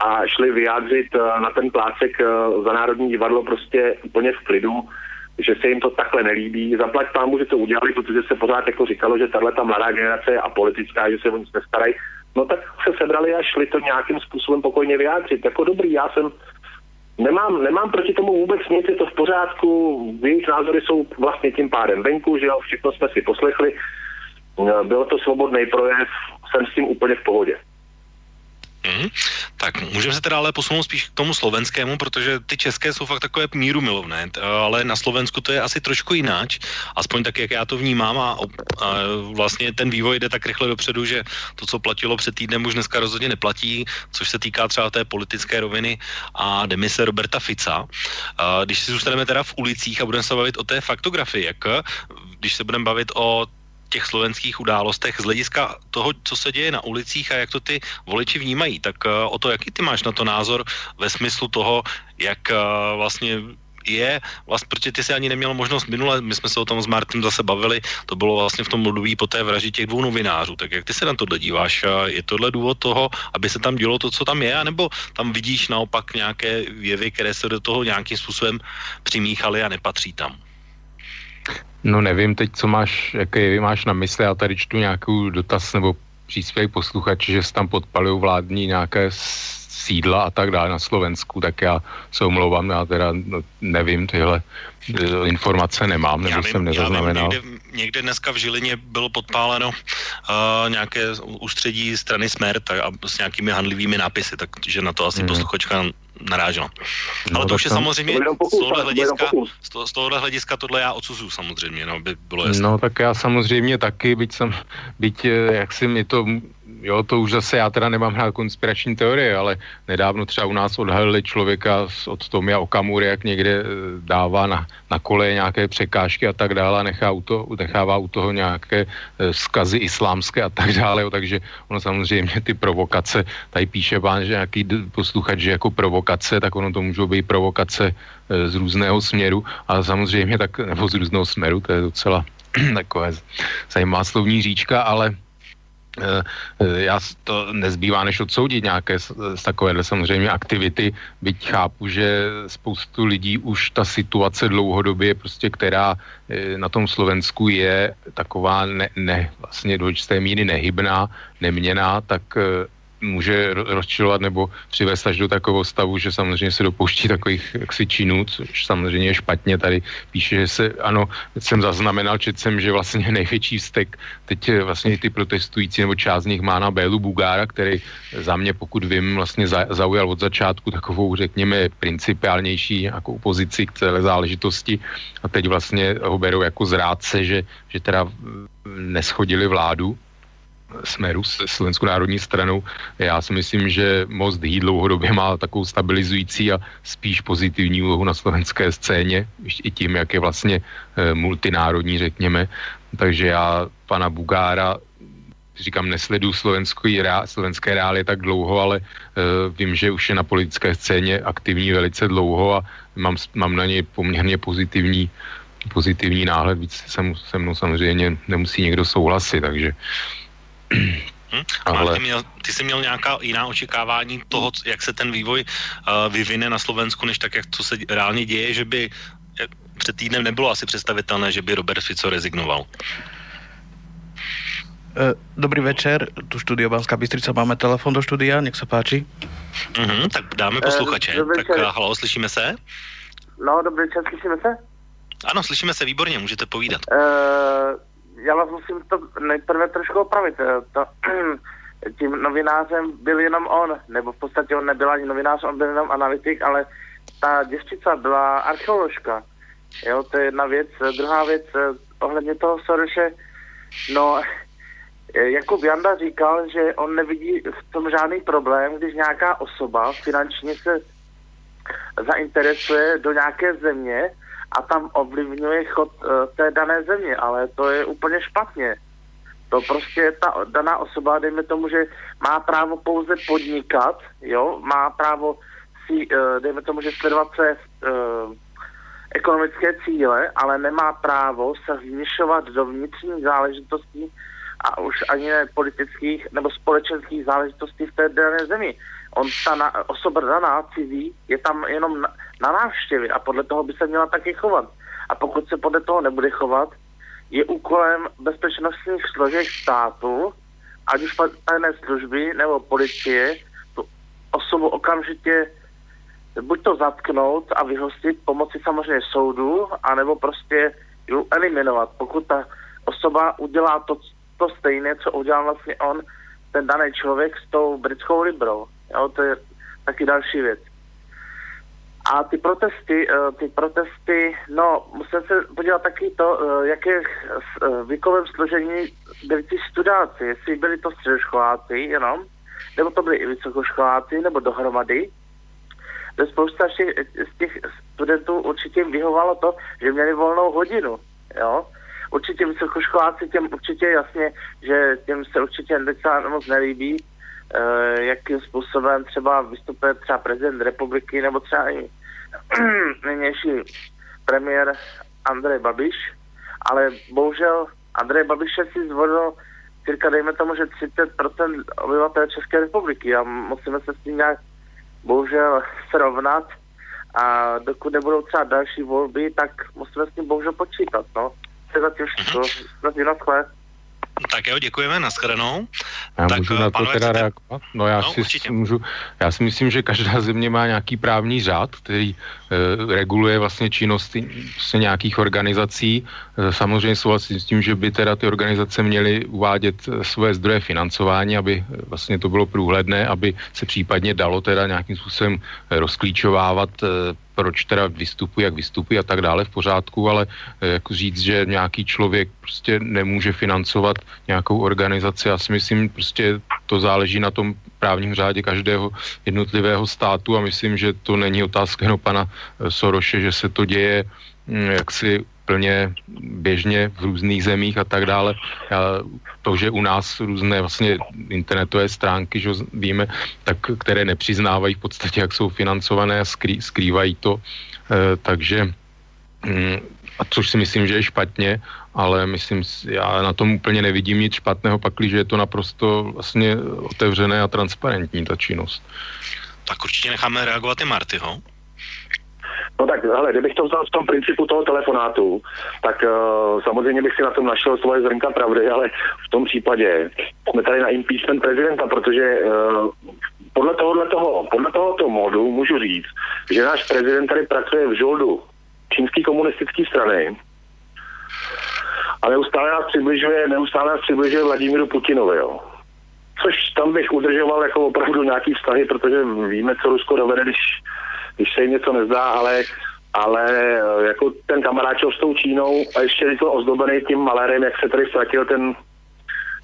a šli vyjádřit eh, na ten plácek za Národní divadlo prostě úplně v klidu že se jim to takhle nelíbí. Zaplať pámu, že to udělali, protože se pořád jako říkalo, že tahle ta mladá generace je apolitická, že se o nic nestarají. No tak se sebrali a šli to nějakým způsobem pokojně vyjádřit. Jako dobrý, já jsem Nemám, nemám proti tomu vůbec nic, je to v pořádku, jejich názory jsou vlastně tím pádem venku, že jo, všechno jsme si poslechli, byl to svobodný projev, jsem s tím úplně v pohodě. Mm. Tak můžeme se teda ale posunout spíš k tomu slovenskému, protože ty české jsou fakt takové míru milovné, ale na Slovensku to je asi trošku jináč, aspoň tak, jak já to vnímám a, a vlastně ten vývoj jde tak rychle dopředu, že to, co platilo před týdnem, už dneska rozhodně neplatí, což se týká třeba té politické roviny a demise Roberta Fica. A když si zůstaneme teda v ulicích a budeme se bavit o té faktografii, jak když se budeme bavit o těch slovenských událostech z hlediska toho, co se děje na ulicích a jak to ty voliči vnímají. Tak uh, o to, jaký ty máš na to názor ve smyslu toho, jak uh, vlastně je, vlastně, protože ty si ani neměl možnost minule, my jsme se o tom s Martinem zase bavili, to bylo vlastně v tom období po té vraždě těch dvou novinářů, tak jak ty se na to díváš? Je tohle důvod toho, aby se tam dělo to, co tam je, anebo tam vidíš naopak nějaké jevy, které se do toho nějakým způsobem přimíchaly a nepatří tam? No nevím teď, co máš, jevy máš na mysli, já tady čtu nějakou dotaz nebo příspěvek posluchači, že se tam podpalují vládní nějaké sídla a tak dále na Slovensku, tak já se omlouvám, já teda no, nevím, tyhle informace nemám, nebo vím, jsem nezaznamenal. Někde, někde dneska v Žilině bylo podpáleno uh, nějaké ústředí strany Smer tak, a s nějakými handlivými nápisy, takže na to asi hmm. posluchačka narážela. No, Ale to už je samozřejmě z tohohle, hlediska, z tohohle hlediska tohle já odsuzuju samozřejmě, no, by bylo jasné. No tak já samozřejmě taky, byť jsem, byť eh, jak si mi to jo, to už zase já teda nemám hrát konspirační teorie, ale nedávno třeba u nás odhalili člověka od Tomia Okamury, jak někde eh, dává na, na kole nějaké překážky a tak dále a nechá u to, nechává u toho nějaké eh, skazy islámské a tak dále, jo, takže ono samozřejmě ty provokace, tady píše pán, že nějaký posluchač, že jako provokace, tak ono to můžou být provokace eh, z různého směru a samozřejmě tak, nebo z různého směru, to je docela takové zajímavá slovní říčka, ale já to nezbývá, než odsoudit nějaké z takovéhle samozřejmě aktivity, byť chápu, že spoustu lidí už ta situace dlouhodobě, prostě, která eh, na tom Slovensku je taková ne, ne vlastně do jisté míry nehybná, neměná, tak může rozčilovat nebo přivést až do takového stavu, že samozřejmě se dopouští takových jaksi činů, což samozřejmě je špatně. Tady píše, že se, ano, jsem zaznamenal, četl jsem, že vlastně největší vztek teď vlastně ty protestující nebo část z nich má na Bélu Bugára, který za mě, pokud vím, vlastně zaujal od začátku takovou, řekněme, principiálnější jako pozici k celé záležitosti a teď vlastně ho berou jako zrádce, že, že teda neschodili vládu Smeru, Slovenskou národní stranou. Já si myslím, že Most Hý dlouhodobě má takovou stabilizující a spíš pozitivní úlohu na slovenské scéně, i tím, jak je vlastně e, multinárodní, řekněme. Takže já pana Bugára říkám, nesledu slovenské reály tak dlouho, ale uh, vím, že už je na politické scéně aktivní velice dlouho a mám, mám na něj poměrně pozitivní, pozitivní náhled, víc se, se mnou samozřejmě nemusí někdo souhlasit, takže Hmm? Ale... Ty, měl, ty jsi měl nějaká jiná očekávání toho, jak se ten vývoj uh, vyvine na Slovensku, než tak, jak to se reálně děje, že by před týdnem nebylo asi představitelné, že by Robert Fico rezignoval. E, dobrý večer, tu studio Banská Bystrica, máme telefon do studia, nech se páči. Uh-huh, tak dáme posluchače. Uh, tak uh, halo, slyšíme se? No, dobrý večer, slyšíme se? Ano, slyšíme se, výborně, můžete povídat. Uh, já vás musím to nejprve trošku opravit. Eh, to, tím novinářem byl jenom on, nebo v podstatě on nebyl ani novinář, on byl jenom analytik, ale ta děvčica byla archeoložka. Jo, to je jedna věc. Druhá věc, eh, ohledně toho Soroše, no, eh, Jakub Janda říkal, že on nevidí v tom žádný problém, když nějaká osoba finančně se zainteresuje do nějaké země, a tam ovlivňuje chod uh, té dané země, ale to je úplně špatně. To prostě ta daná osoba, dejme tomu, že má právo pouze podnikat, jo, má právo si, uh, dejme tomu, že sledovat se uh, ekonomické cíle, ale nemá právo se vměšovat do vnitřních záležitostí a už ani ne politických nebo společenských záležitostí v té dané zemi. On, ta na, osoba daná, cizí, je tam jenom na, na návštěvy a podle toho by se měla taky chovat. A pokud se podle toho nebude chovat, je úkolem bezpečnostních složek státu, ať už tajné služby nebo policie, tu osobu okamžitě buď to zatknout a vyhostit pomocí samozřejmě soudu, anebo prostě ju eliminovat. Pokud ta osoba udělá to, to stejné, co udělal vlastně on, ten daný člověk s tou britskou librou. Jo, to je taky další věc. A ty protesty, eh, ty protesty, no, musím se podívat taky to, eh, jaké eh, věkovém složení byli ty studáci, jestli byli to středoškoláci jenom, nebo to byli i vysokoškoláci, nebo dohromady. To spousta z těch studentů určitě jim vyhovalo to, že měli volnou hodinu, jo. Určitě vysokoškoláci těm určitě jasně, že těm se určitě docela moc nelíbí, jakým způsobem třeba vystupuje třeba prezident republiky nebo třeba i nynější premiér Andrej Babiš, ale bohužel Andrej Babiš si zvolil cirka, dejme tomu, že 30% obyvatel České republiky. A musíme se s tím nějak bohužel srovnat. A dokud nebudou třeba další volby, tak musíme s tím bohužel počítat, no. To je zatím všechno. Zatím na tak jo, děkujeme, nashledanou. Já tak, můžu na to teda reagovat? No já, no, si můžu, já si myslím, že každá země má nějaký právní řád, který e, reguluje vlastně činnosti vlastně nějakých organizací. E, samozřejmě souhlasím s tím, že by teda ty organizace měly uvádět eh, své zdroje financování, aby vlastně to bylo průhledné, aby se případně dalo teda nějakým způsobem rozklíčovávat e, proč teda vystupují, jak vystupují a tak dále v pořádku, ale eh, jako říct, že nějaký člověk prostě nemůže financovat nějakou organizaci, já si myslím, prostě to záleží na tom právním řádě každého jednotlivého státu a myslím, že to není otázka jenom pana eh, Soroše, že se to děje hm, jaksi plně běžně v různých zemích a tak dále. A to, že u nás různé vlastně internetové stránky, že víme, tak, které nepřiznávají v podstatě, jak jsou financované a skrý, skrývají to, e, takže mm, a což si myslím, že je špatně ale myslím, já na tom úplně nevidím nic špatného, pakliže je to naprosto vlastně otevřené a transparentní ta činnost. Tak určitě necháme reagovat i Martyho. No tak, hele, kdybych to vzal v tom principu toho telefonátu, tak uh, samozřejmě bych si na tom našel svoje zrnka pravdy, ale v tom případě jsme tady na impeachment prezidenta, protože uh, podle tohohle toho, podle tohoto modu můžu říct, že náš prezident tady pracuje v žoldu čínské komunistické strany a neustále nás přibližuje, neustále nás přibližuje Vladimíru Putinovi, jo. Což tam bych udržoval jako opravdu nějaký vztahy, protože víme, co Rusko dovede, když když se jim něco nezdá, ale ale eh, jako ten kamaráčov s tou Čínou a ještě je to ozdobený tím malérem, jak se tady ztratil ten,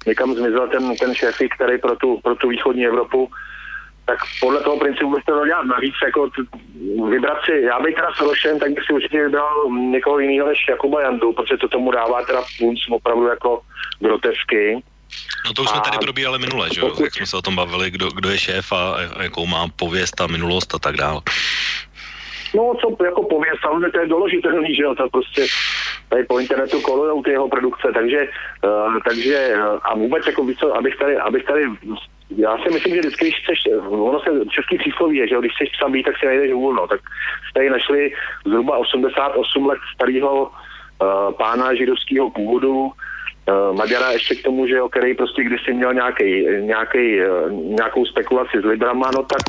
někam zmizel ten, ten šéfik, který pro tu, pro tu východní Evropu, tak podle toho principu bych to dělat. Navíc jako t- vybrat si, já bych teda Sorošem, tak bych si určitě vybral někoho jiného než Jakuba Jandu, protože to tomu dává teda punc opravdu jako grotesky. No to už jsme tady probírali minule, že jo? Jak jsme se o tom bavili, kdo, kdo je šéf a, a jakou má pověst a minulost a tak dále. No, co jako pověst, samozřejmě to je doložitelný, že jo, to prostě tady po internetu kolujou ty jeho produkce, takže, uh, takže uh, a vůbec jako víc, abych tady, abych tady já si myslím, že vždycky, když chceš, ono se český přísloví je, že když chceš psa být, tak si najdeš hůl, tak jste tady našli zhruba 88 let starého uh, pána židovského původu, Maďara ještě k tomu, že jo, který prostě kdysi měl nějaký, nějaký, uh, nějakou spekulaci s Librama, no tak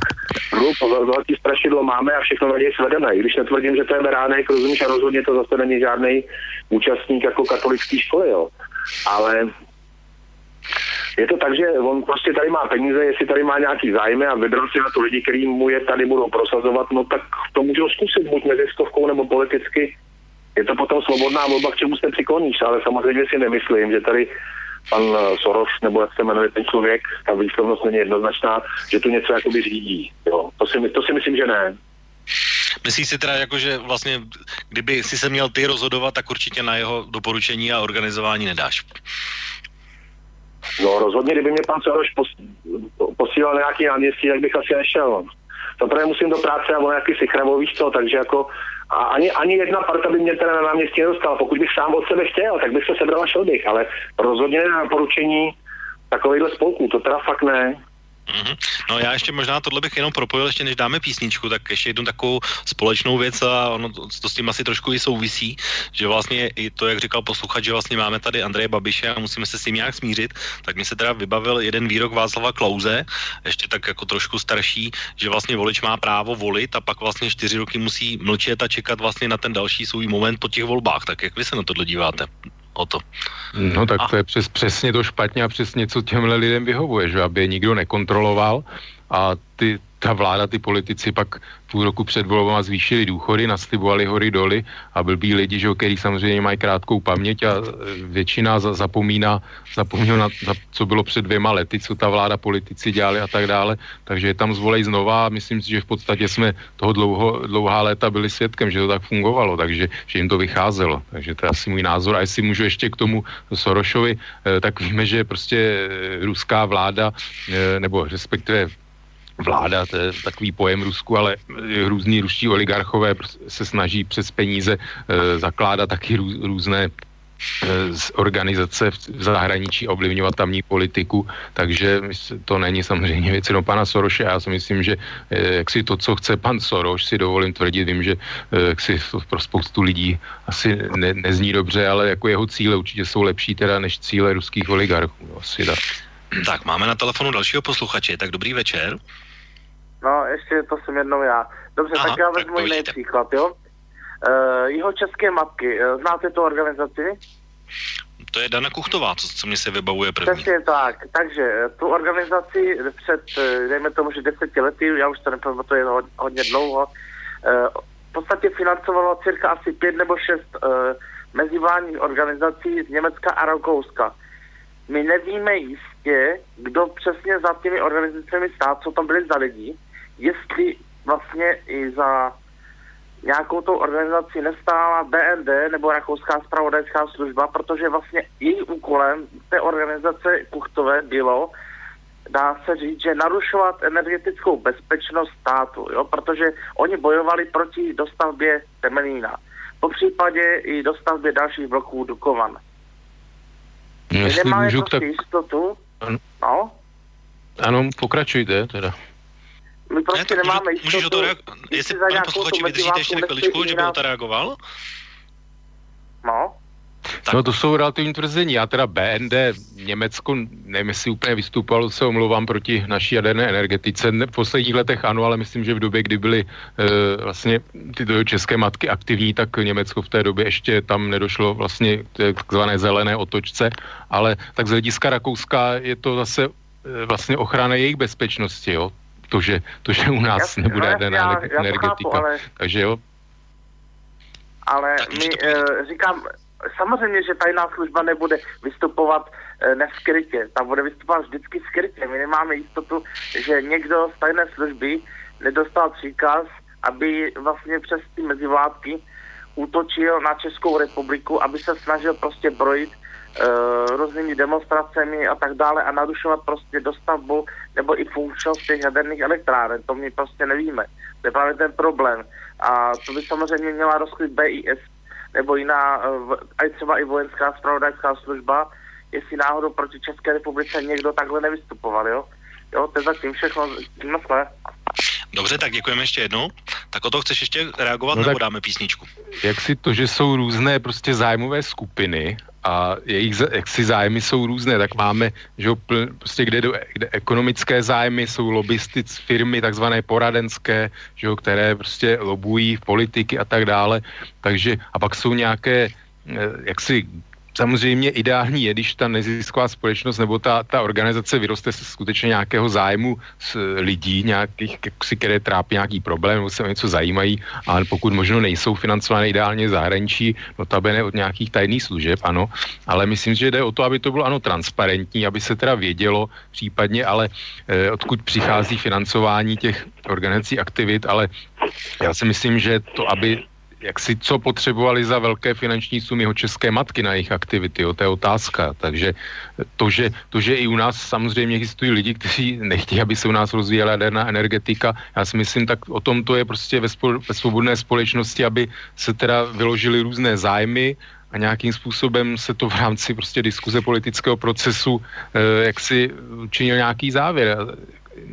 hlup, velký strašidlo máme a všechno na něj svedeme. I když netvrdím, že to je beránek, rozumíš, a rozhodně to zase není žádný účastník jako katolické školy, jo. Ale je to tak, že on prostě tady má peníze, jestli tady má nějaký zájmy a vybral si na to lidi, kteří mu je tady budou prosazovat, no tak to můžou zkusit buď mezi stovkou nebo politicky je to potom svobodná volba, k čemu se přikloníš, ale samozřejmě si nemyslím, že tady pan eh, Soros, nebo jak se jmenuje ten člověk, ta výslovnost není jednoznačná, že tu něco jakoby řídí. Jo. To, si, to si myslím, že ne. Myslíš si teda jako, že vlastně, kdyby si se měl ty rozhodovat, tak určitě na jeho doporučení a organizování nedáš? No rozhodně, kdyby mě pan Soros posílal nějaký náměstí, tak bych asi nešel. Zaprvé musím do práce a on nějaký si víš co, takže jako a ani, ani jedna parta by mě teda na náměstí nedostala. Pokud bych sám od sebe chtěl, tak bych se sebral a šel bych, ale rozhodně na poručení takovýhle spolků, to teda fakt ne. Mm-hmm. No já ještě možná tohle bych jenom propojil, ještě než dáme písničku, tak ještě jednu takovou společnou věc a ono to, to s tím asi trošku i souvisí, že vlastně i to, jak říkal posluchač, že vlastně máme tady Andreje Babiše a musíme se s tím nějak smířit, tak mi se teda vybavil jeden výrok Václava Klauze, ještě tak jako trošku starší, že vlastně volič má právo volit a pak vlastně čtyři roky musí mlčet a čekat vlastně na ten další svůj moment po těch volbách. Tak jak vy se na tohle díváte? O to. No tak to je přes, přesně to špatně a přesně co těmhle lidem vyhovuje, že aby je nikdo nekontroloval a ty, ta vláda, ty politici pak půl roku před volbama zvýšili důchody, naslibovali hory doly a blbí lidi, že, který samozřejmě mají krátkou paměť a e, většina za, zapomíná, zapomíná na, na, co bylo před dvěma lety, co ta vláda politici dělali a tak dále. Takže je tam zvolej znova a myslím si, že v podstatě jsme toho dlouho, dlouhá léta byli svědkem, že to tak fungovalo, takže že jim to vycházelo. Takže to je asi můj názor. A jestli můžu ještě k tomu Sorošovi, e, tak víme, že prostě e, ruská vláda, nebo respektive vláda, to je takový pojem Rusku, ale různí ruští oligarchové se snaží přes peníze e, zakládat taky rů, různé z e, organizace v zahraničí ovlivňovat tamní politiku, takže to není samozřejmě věc jenom pana Soroše. Já si myslím, že jak si to, co chce pan Soroš, si dovolím tvrdit, vím, že jak si pro spoustu lidí asi ne, nezní dobře, ale jako jeho cíle určitě jsou lepší teda než cíle ruských oligarchů. Asi tak. Tak, máme na telefonu dalšího posluchače, tak dobrý večer. No, ještě to jsem jednou já. Dobře, Aha, tak já vezmu jiný příklad, jo. Uh, jeho české matky, uh, znáte tu organizaci? To je Dana Kuchtová, co, co mě se vybavuje první. Přesně tak, takže tu organizaci před, dejme tomu, že deseti lety, já už to nepamatuji hodně, hodně dlouho, uh, v podstatě financovalo cirka asi pět nebo šest uh, mezivládních organizací z Německa a Rakouska my nevíme jistě, kdo přesně za těmi organizacemi stát, co tam byli za lidi, jestli vlastně i za nějakou tou organizaci nestála BND nebo Rakouská spravodajská služba, protože vlastně její úkolem té organizace Kuchtové bylo, dá se říct, že narušovat energetickou bezpečnost státu, jo? protože oni bojovali proti dostavbě Temelína. Po případě i dostavbě dalších bloků Dukovan. No, jestli nemáme můžu, prostě tak... jistotu, Ano. no, Ano, pokračujte teda. My prostě nemáme jistotu, Můžeš o to reagovat? Jestli, pane posluchači, vydržíte ještě chviličku, že by o to reagoval? No. No to jsou relativní tvrzení. Já teda BND, Německo, nevím, jestli úplně vystupovalo, se omlouvám proti naší jaderné energetice. Ne, v posledních letech ano, ale myslím, že v době, kdy byly e, vlastně tyto české matky aktivní, tak Německo v té době ještě tam nedošlo vlastně k té takzvané zelené otočce. Ale tak z hlediska Rakouska je to zase e, vlastně ochrana jejich bezpečnosti, jo. To, že, to, že u nás Jasně, nebude jaderná já- energe- já to energetika. chápu, ale- Takže jo, ale my, e, říkám, samozřejmě, že tajná služba nebude vystupovat e, neskrytě, ta bude vystupovat vždycky skrytě. My nemáme jistotu, že někdo z tajné služby nedostal příkaz, aby vlastně přes ty mezivládky útočil na Českou republiku, aby se snažil prostě brojit různými demonstracemi a tak dále a narušovat prostě dostavbu nebo i funkčnost těch jaderných elektráren. To my prostě nevíme. To je právě ten problém. A to by samozřejmě měla rozkrýt BIS nebo jiná, eh, v- a třeba i vojenská spravodajská služba, jestli náhodou proti České republice někdo takhle nevystupoval, jo? Jo, to je zatím všechno. Naschle. Dobře, tak děkujeme ještě jednou. Tak o to chceš ještě reagovat, No nebo tak- dáme písničku? jak si to, že jsou různé prostě zájmové skupiny a jejich za- jak si zájmy jsou různé, tak máme, že jo, prostě kde, do, kde ekonomické zájmy jsou lobbystic firmy, takzvané poradenské, že jo, které prostě lobují v politiky a tak dále, takže a pak jsou nějaké eh, jaksi Samozřejmě ideální je, když ta nezisková společnost nebo ta, ta organizace vyroste se skutečně nějakého zájmu z lidí, nějakých, které trápí nějaký problém nebo se o něco zajímají, ale pokud možno nejsou financované ideálně zahraničí, notabene od nějakých tajných služeb, ano, ale myslím, že jde o to, aby to bylo ano transparentní, aby se teda vědělo případně, ale eh, odkud přichází financování těch organizací aktivit, ale já si myslím, že to, aby jak si co potřebovali za velké finanční sumy jeho české matky na jejich aktivity, jo, to je otázka. Takže to že, to, že i u nás samozřejmě existují lidi, kteří nechtějí, aby se u nás rozvíjela jaderná energetika, já si myslím, tak o tom to je prostě ve, spol, ve svobodné společnosti, aby se teda vyložily různé zájmy a nějakým způsobem se to v rámci prostě diskuze politického procesu eh, jak si činil nějaký závěr.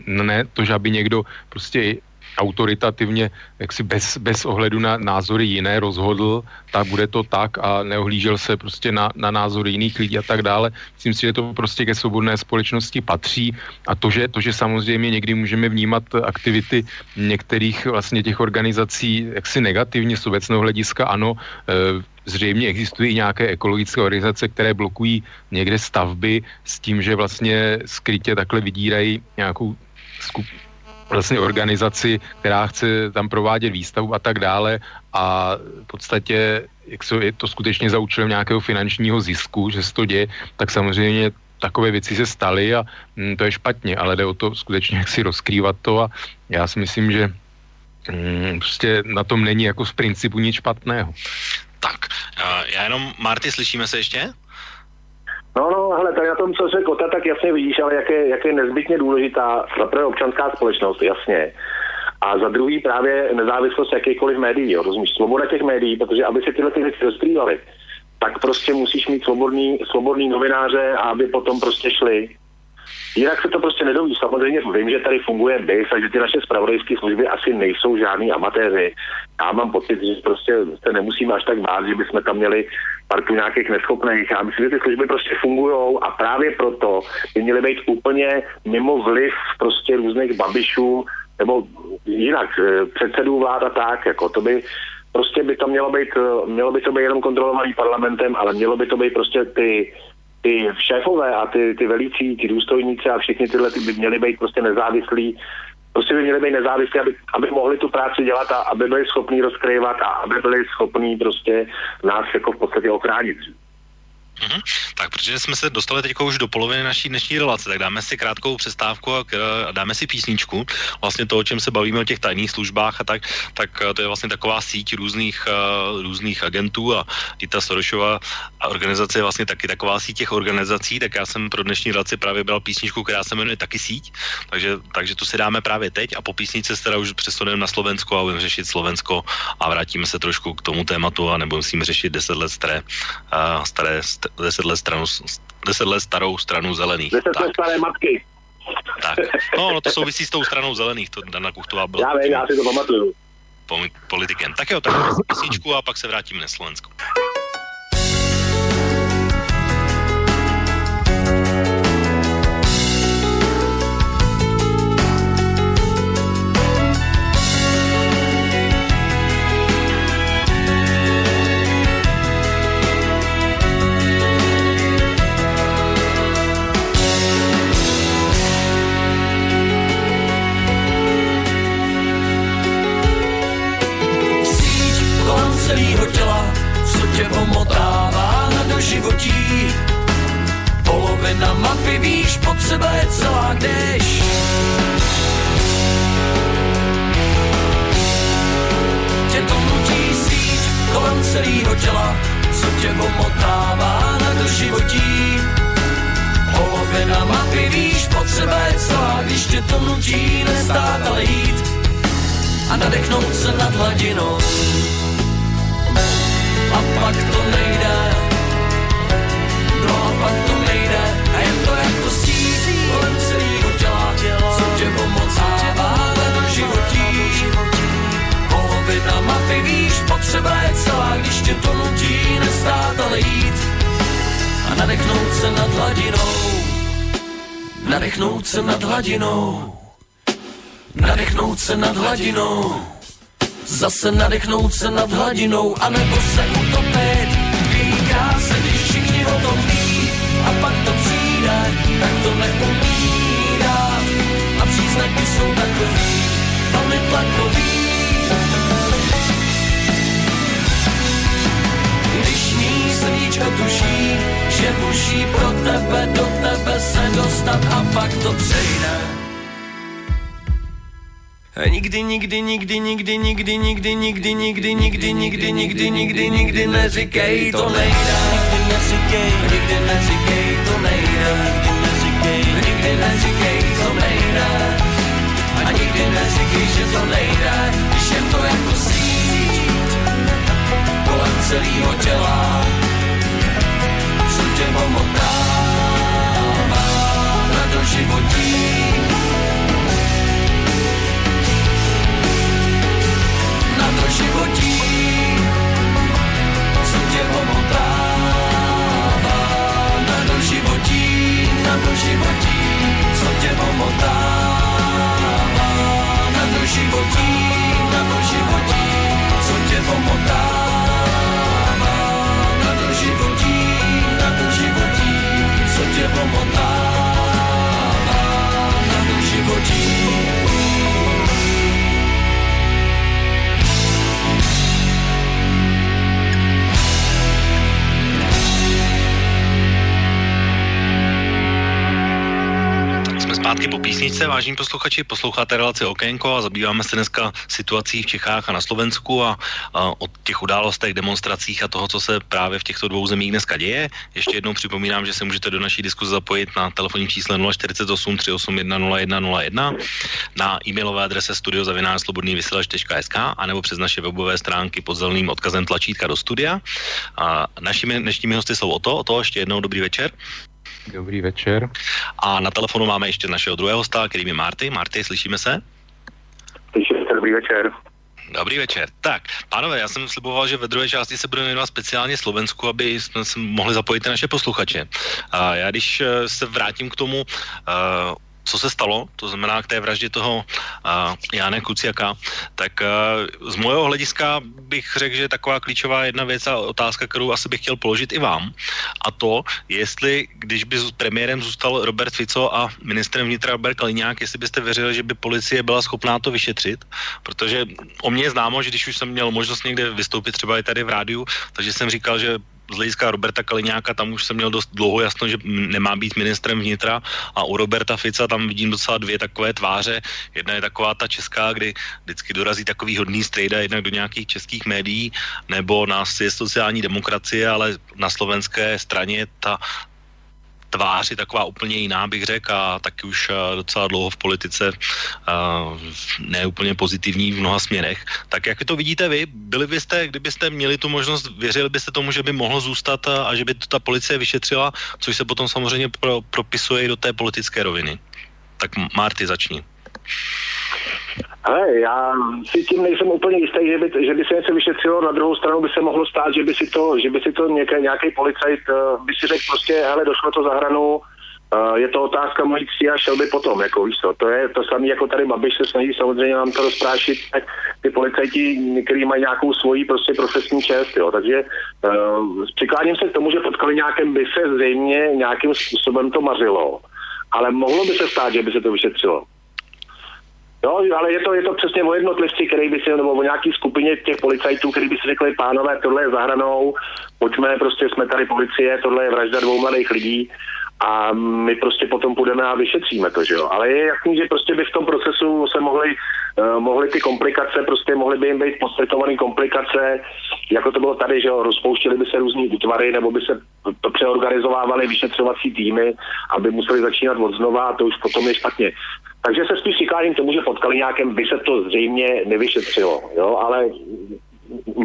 Ne to, že aby někdo prostě autoritativně, jaksi bez, bez ohledu na názory jiné rozhodl, tak bude to tak a neohlížel se prostě na, na názory jiných lidí a tak dále. Myslím si, že to prostě ke svobodné společnosti patří a to, že, to, že samozřejmě někdy můžeme vnímat aktivity některých vlastně těch organizací jaksi negativně z obecného hlediska, ano, e, zřejmě existují i nějaké ekologické organizace, které blokují někde stavby s tím, že vlastně skrytě takhle vydírají nějakou skup, vlastně organizaci, která chce tam provádět výstavu a tak dále a v podstatě, jak se, je to skutečně za účelem nějakého finančního zisku, že se to děje, tak samozřejmě takové věci se staly a mm, to je špatně, ale jde o to skutečně jak si rozkrývat to a já si myslím, že mm, prostě na tom není jako z principu nic špatného. Tak, já jenom, Marty, slyšíme se ještě? No, no, hele, tady na tom, co řekl Kota, tak jasně vidíš, ale jak je, jak je nezbytně důležitá prvé občanská společnost, jasně. A za druhý právě nezávislost jakýkoliv médií, jo, rozumíš, svoboda těch médií, protože aby se tyhle ty věci rozkrývaly, tak prostě musíš mít svobodný, svobodný novináře a aby potom prostě šli. Jinak se to prostě nedoví. Samozřejmě vím, že tady funguje BIS a že ty naše spravodajské služby asi nejsou žádní amatéři. Já mám pocit, že prostě se nemusíme až tak bát, že bychom tam měli partu nějakých neschopných. Já myslím, že ty služby prostě fungují a právě proto by měly být úplně mimo vliv prostě různých babišů nebo jinak eh, předsedů vlád a tak, jako to by prostě by to mělo být, eh, mělo by to být jenom kontrolovaný parlamentem, ale mělo by to být prostě ty ty šéfové a ty, ty velící, ty důstojníci a všichni tyhle ty by měli být prostě nezávislí, prostě by měli být nezávislí, aby, aby mohli tu práci dělat a aby byli schopní rozkryvat a aby byli schopní prostě nás jako v podstatě ochránit. Mhm. Tak protože jsme se dostali teď už do poloviny naší dnešní relace, tak dáme si krátkou přestávku a dáme si písničku. Vlastně to, o čem se bavíme o těch tajných službách a tak, tak eh, to je vlastně taková síť různých, uh, různých agentů a i ta Sorosova organizace je vlastně taky taková síť těch organizací, tak já jsem pro dnešní relaci právě bral písničku, která se jmenuje taky síť, takže, takže tu si dáme právě teď a po písničce se teda už přesuneme na Slovensko a budeme řešit Slovensko a vrátíme se trošku k tomu tématu a nebudeme musíme řešit 10 let staré, uh, staré st- deset let, stranu, deset let starou stranu zelených. Deset let staré matky. Tak. No, no to souvisí s tou stranou zelených, to Dana Kuchtová byla. Já vím, já si to pamatuju. Politikem. Tak jo, tak písničku a pak se vrátíme na Ty víš, potřeba je celá kdež. Tě to nutí síť kolem celého těla, co tě pomotává na to životí. Polovina mapy víš, potřeba je celá, když tě to nutí nestát, ale jít a nadechnout se nad hladinou. A pak to nejde, no a pak to nejde, a jen potřeba je celá, když tě to nutí nestát, ale jít a nadechnout se nad hladinou. Nadechnout se nad hladinou. Nadechnout se nad hladinou. Zase nadechnout se nad hladinou, anebo se utopit. Říká se, když všichni o tom ví, a pak to přijde, tak to neumírá. A příznaky jsou takový, musí pro tebe, do tebe se dostat a pak to přejde. Nikdy, nikdy, nikdy, nikdy, nikdy, nikdy, nikdy, nikdy, nikdy, nikdy, nikdy, nikdy, nikdy neříkej, to nejde. Nikdy neříkej, nikdy neříkej, to nejde. Nikdy neříkej, nikdy neříkej, to nejde. A nikdy neříkej, že to nejde, když je to jako síť kolem celého těla, životí. Na to životí, co tě omotává. Na to životí, na to životí, co tě omotává. Na to životí, na to životí, co tě omotává. Na to životí, na to životí, co tě omotává. Georgie. Zpátky po písničce, vážení posluchači, posloucháte relaci Okénko a zabýváme se dneska situací v Čechách a na Slovensku a, a o těch událostech, demonstracích a toho, co se právě v těchto dvou zemích dneska děje. Ještě jednou připomínám, že se můžete do naší diskuze zapojit na telefonní čísle 048 381 0101, na e-mailové adrese studiozavinářslobodnývysílač.sk a nebo přes naše webové stránky pod zeleným odkazem tlačítka do studia. A našimi dnešními hosty jsou o to, o to ještě jednou dobrý večer. Dobrý večer. A na telefonu máme ještě našeho druhého hosta, kterým je Marty. Marty, slyšíme se? Slyšíme se, dobrý večer. Dobrý večer. Tak, pánové, já jsem sliboval, že ve druhé části se budeme věnovat speciálně Slovensku, aby jsme se mohli zapojit naše posluchače. A já když eh, se vrátím k tomu, uh, co se stalo, to znamená k té vraždě toho uh, Jáne Kuciaka, tak uh, z mojeho hlediska bych řekl, že je taková klíčová jedna věc a otázka, kterou asi bych chtěl položit i vám. A to, jestli, když by premiérem zůstal Robert Fico a ministrem vnitra Robert Kaliňák, jestli byste věřili, že by policie byla schopná to vyšetřit, protože o mě je známo, že když už jsem měl možnost někde vystoupit třeba i tady v rádiu, takže jsem říkal, že z hlediska Roberta Kaliňáka tam už jsem měl dost dlouho jasno, že nemá být ministrem vnitra a u Roberta Fica tam vidím docela dvě takové tváře. Jedna je taková ta česká, kdy vždycky dorazí takový hodný strejda jednak do nějakých českých médií, nebo na je sociální demokracie, ale na slovenské straně ta tvář je taková úplně jiná, bych řekl, a taky už uh, docela dlouho v politice uh, ne úplně pozitivní v mnoha směrech. Tak jak to vidíte vy? Byli byste, kdybyste měli tu možnost, věřili byste tomu, že by mohlo zůstat a, a že by to ta policie vyšetřila, což se potom samozřejmě pro, propisuje i do té politické roviny? Tak Marty, začni. Ale já si tím nejsem úplně jistý, že by, že by se něco vyšetřilo. Na druhou stranu by se mohlo stát, že by si to, že by si to nějaký, nějaký policajt uh, by si řekl prostě, hele, došlo to za hranu, uh, je to otázka mojí tří a šel by potom, jako víš co. To je to samé, jako tady Babiš se snaží samozřejmě nám to rozprášit, tak ty policajti, kteří mají nějakou svoji prostě profesní čest, jo. Takže uh, přikláním se k tomu, že potkali nějakém by se zřejmě nějakým způsobem to mařilo. Ale mohlo by se stát, že by se to vyšetřilo. Jo, ale je to, je to přesně o jednotlivci, který by si, nebo o nějaký skupině těch policajtů, který by si řekli, pánové, tohle je zahranou, pojďme, prostě jsme tady policie, tohle je vražda dvou mladých lidí a my prostě potom půjdeme a vyšetříme to, že jo. Ale je jasný, že prostě by v tom procesu se mohly, uh, mohly ty komplikace, prostě mohly by jim být postetované komplikace, jako to bylo tady, že jo, rozpouštěly by se různý útvary, nebo by se přeorganizovávaly vyšetřovací týmy, aby museli začínat od znova a to už potom je špatně. Takže se spíš přikláním k tomu, že potkali nějakém, by se to zřejmě nevyšetřilo, jo, ale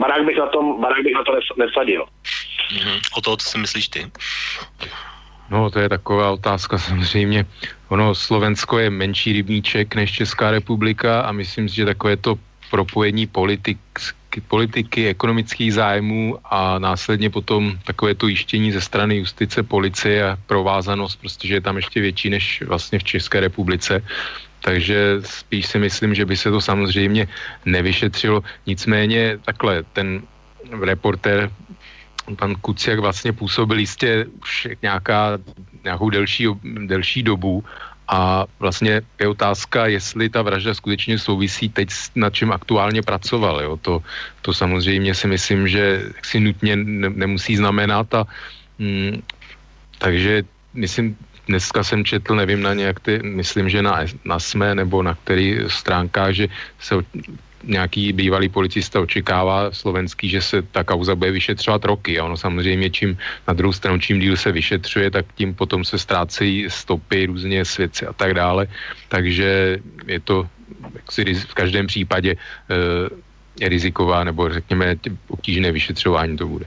barák bych na, tom, barák bych na to nesadil. Mm-hmm. O to, co si myslíš ty? No, to je taková otázka samozřejmě. Ono, Slovensko je menší rybníček než Česká republika a myslím si, že takové to propojení politik, politiky, ekonomických zájmů a následně potom takové to jištění ze strany justice, policie a provázanost, prostě, že je tam ještě větší než vlastně v České republice. Takže spíš si myslím, že by se to samozřejmě nevyšetřilo. Nicméně takhle, ten reporter pan Kuciak vlastně působil jistě už nějaká, nějakou delší, delší dobu a vlastně je otázka, jestli ta vražda skutečně souvisí teď s nad čím aktuálně pracoval. Jo? To, to samozřejmě si myslím, že si nutně ne, nemusí znamenat. A, mm, takže myslím, dneska jsem četl, nevím na nějak ty, myslím, že na, na SME nebo na který stránkách, že se nějaký bývalý policista očekává slovenský, že se ta kauza bude vyšetřovat roky. A ono samozřejmě, čím na druhou stranu, čím díl se vyšetřuje, tak tím potom se ztrácejí stopy, různě svědci a tak dále. Takže je to v každém případě e, riziková nebo řekněme obtížné vyšetřování to bude.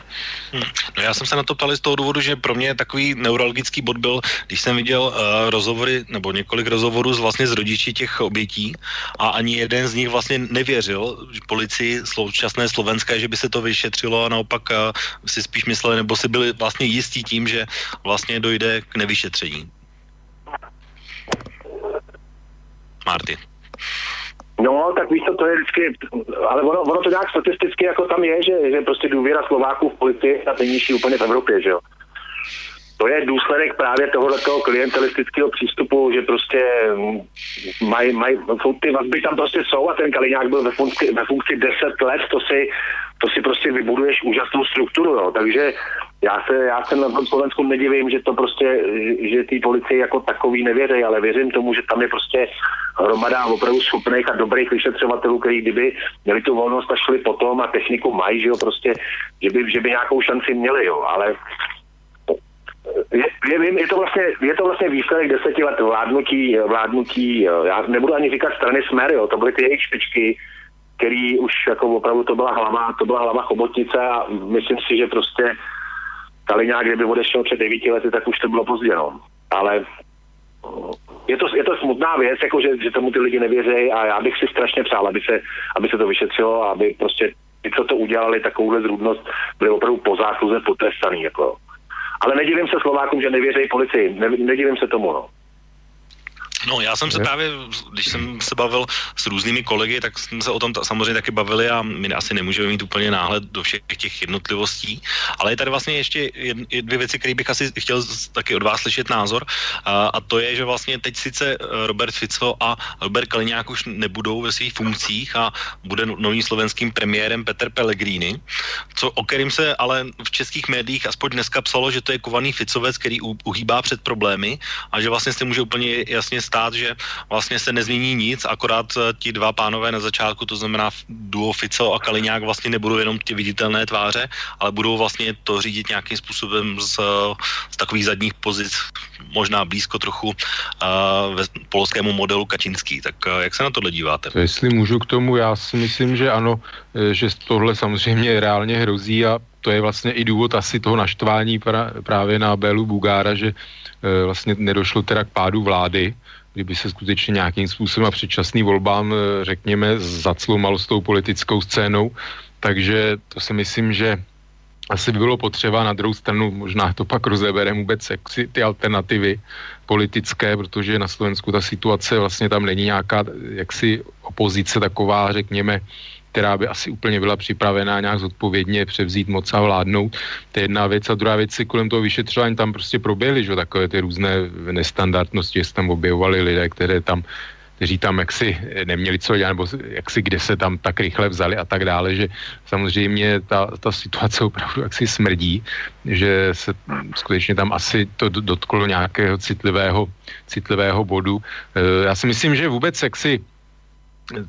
Hmm. No já jsem se na to ptal z toho důvodu, že pro mě takový neurologický bod byl, když jsem viděl uh, rozhovory nebo několik rozhovorů z vlastně z rodiči těch obětí a ani jeden z nich vlastně nevěřil policii současné slovenské, že by se to vyšetřilo a naopak uh, si spíš mysleli nebo si byli vlastně jistí tím, že vlastně dojde k nevyšetření. Martin. No, tak víš to, to je vždycky, ale ono, ono to nějak statisticky jako tam je, že, že prostě důvěra Slováků v policii je nejnižší úplně v Evropě, že jo. To je důsledek právě tohoto klientelistického přístupu, že prostě mají, maj, ty vazby tam prostě jsou a ten Kaliňák byl ve funkci, ve funkci 10 let, to si, to si prostě vybuduješ úžasnou strukturu, jo. takže já se, já se na tom Slovensku nedivím, že to prostě, že ty policii jako takový nevěří, ale věřím tomu, že tam je prostě hromada opravdu schopných a dobrých vyšetřovatelů, kteří kdyby měli tu volnost a šli potom a techniku mají, že jo, prostě, že by, že by nějakou šanci měli, jo, ale je, je, je, to vlastně, je to vlastně výsledek deseti let vládnutí, vládnutí, já nebudu ani říkat strany smer, jo, to byly ty jejich špičky, který už jako opravdu to byla hlava, to byla hlava chobotnice a myslím si, že prostě Kaliňák, kdyby odešel před devíti lety, tak už to bylo pozdě, no. Ale je to, je to smutná věc, jako že, že tomu ty lidi nevěří a já bych si strašně přál, aby se, aby se to vyšetřilo a aby prostě ty, co to udělali, takovouhle zrůdnost, byli opravdu po zásluze potrestaný. Jako. Ale nedivím se Slovákům, že nevěří policii. Ne, nedivím se tomu. No. No, já jsem se právě, když jsem se bavil s různými kolegy, tak jsme se o tom samozřejmě taky bavili a my asi nemůžeme mít úplně náhled do všech těch jednotlivostí, ale je tady vlastně ještě dvě věci, které bych asi chtěl taky od vás slyšet názor. A, a to je, že vlastně teď sice eh, Robert Fico a Robert Kaliňák už nebudou ve svých funkcích a bude no, novým slovenským premiérem Petr Pellegrini, co, o kterým se ale v českých médiích aspoň dneska psalo, že to je kovaný Ficovec, který uhýbá před problémy a že vlastně se může úplně jasně stát, že vlastně se nezmění nic, akorát eh, ti dva pánové na začátku, to znamená duo Fico a Kaliňák vlastně nebudou jenom ty viditelné tváře, ale budou vlastně to řídit nějakým způsobem z, z takových zadních pozic, možná blízko trochu uh, ve polskému modelu Kačinský. Tak uh, jak se na tohle díváte? Jestli můžu k tomu, já si myslím, že ano, že tohle samozřejmě reálně hrozí a to je vlastně i důvod asi toho naštvání pra, právě na Bélu Bugára, že e, vlastně nedošlo teda k pádu vlády, kdyby se skutečně nějakým způsobem a předčasným volbám, e, řekněme, zaclumalo s tou politickou scénou. Takže to si myslím, že asi by bylo potřeba na druhou stranu, možná to pak rozebereme vůbec jak ty alternativy politické, protože na Slovensku ta situace vlastně tam není nějaká jaksi opozice taková, řekněme, která by asi úplně byla připravená nějak zodpovědně převzít moc a vládnout. To je jedna věc. A druhá věc kolem toho vyšetřování tam prostě proběhly, že takové ty různé nestandardnosti, že se tam objevovali lidé, které tam kteří tam jaksi neměli co dělat, nebo jaksi kde se tam tak rychle vzali a tak dále, že samozřejmě ta, ta situace opravdu jaksi smrdí, že se skutečně tam asi to dotklo nějakého citlivého, citlivého bodu. E, já si myslím, že vůbec jaksi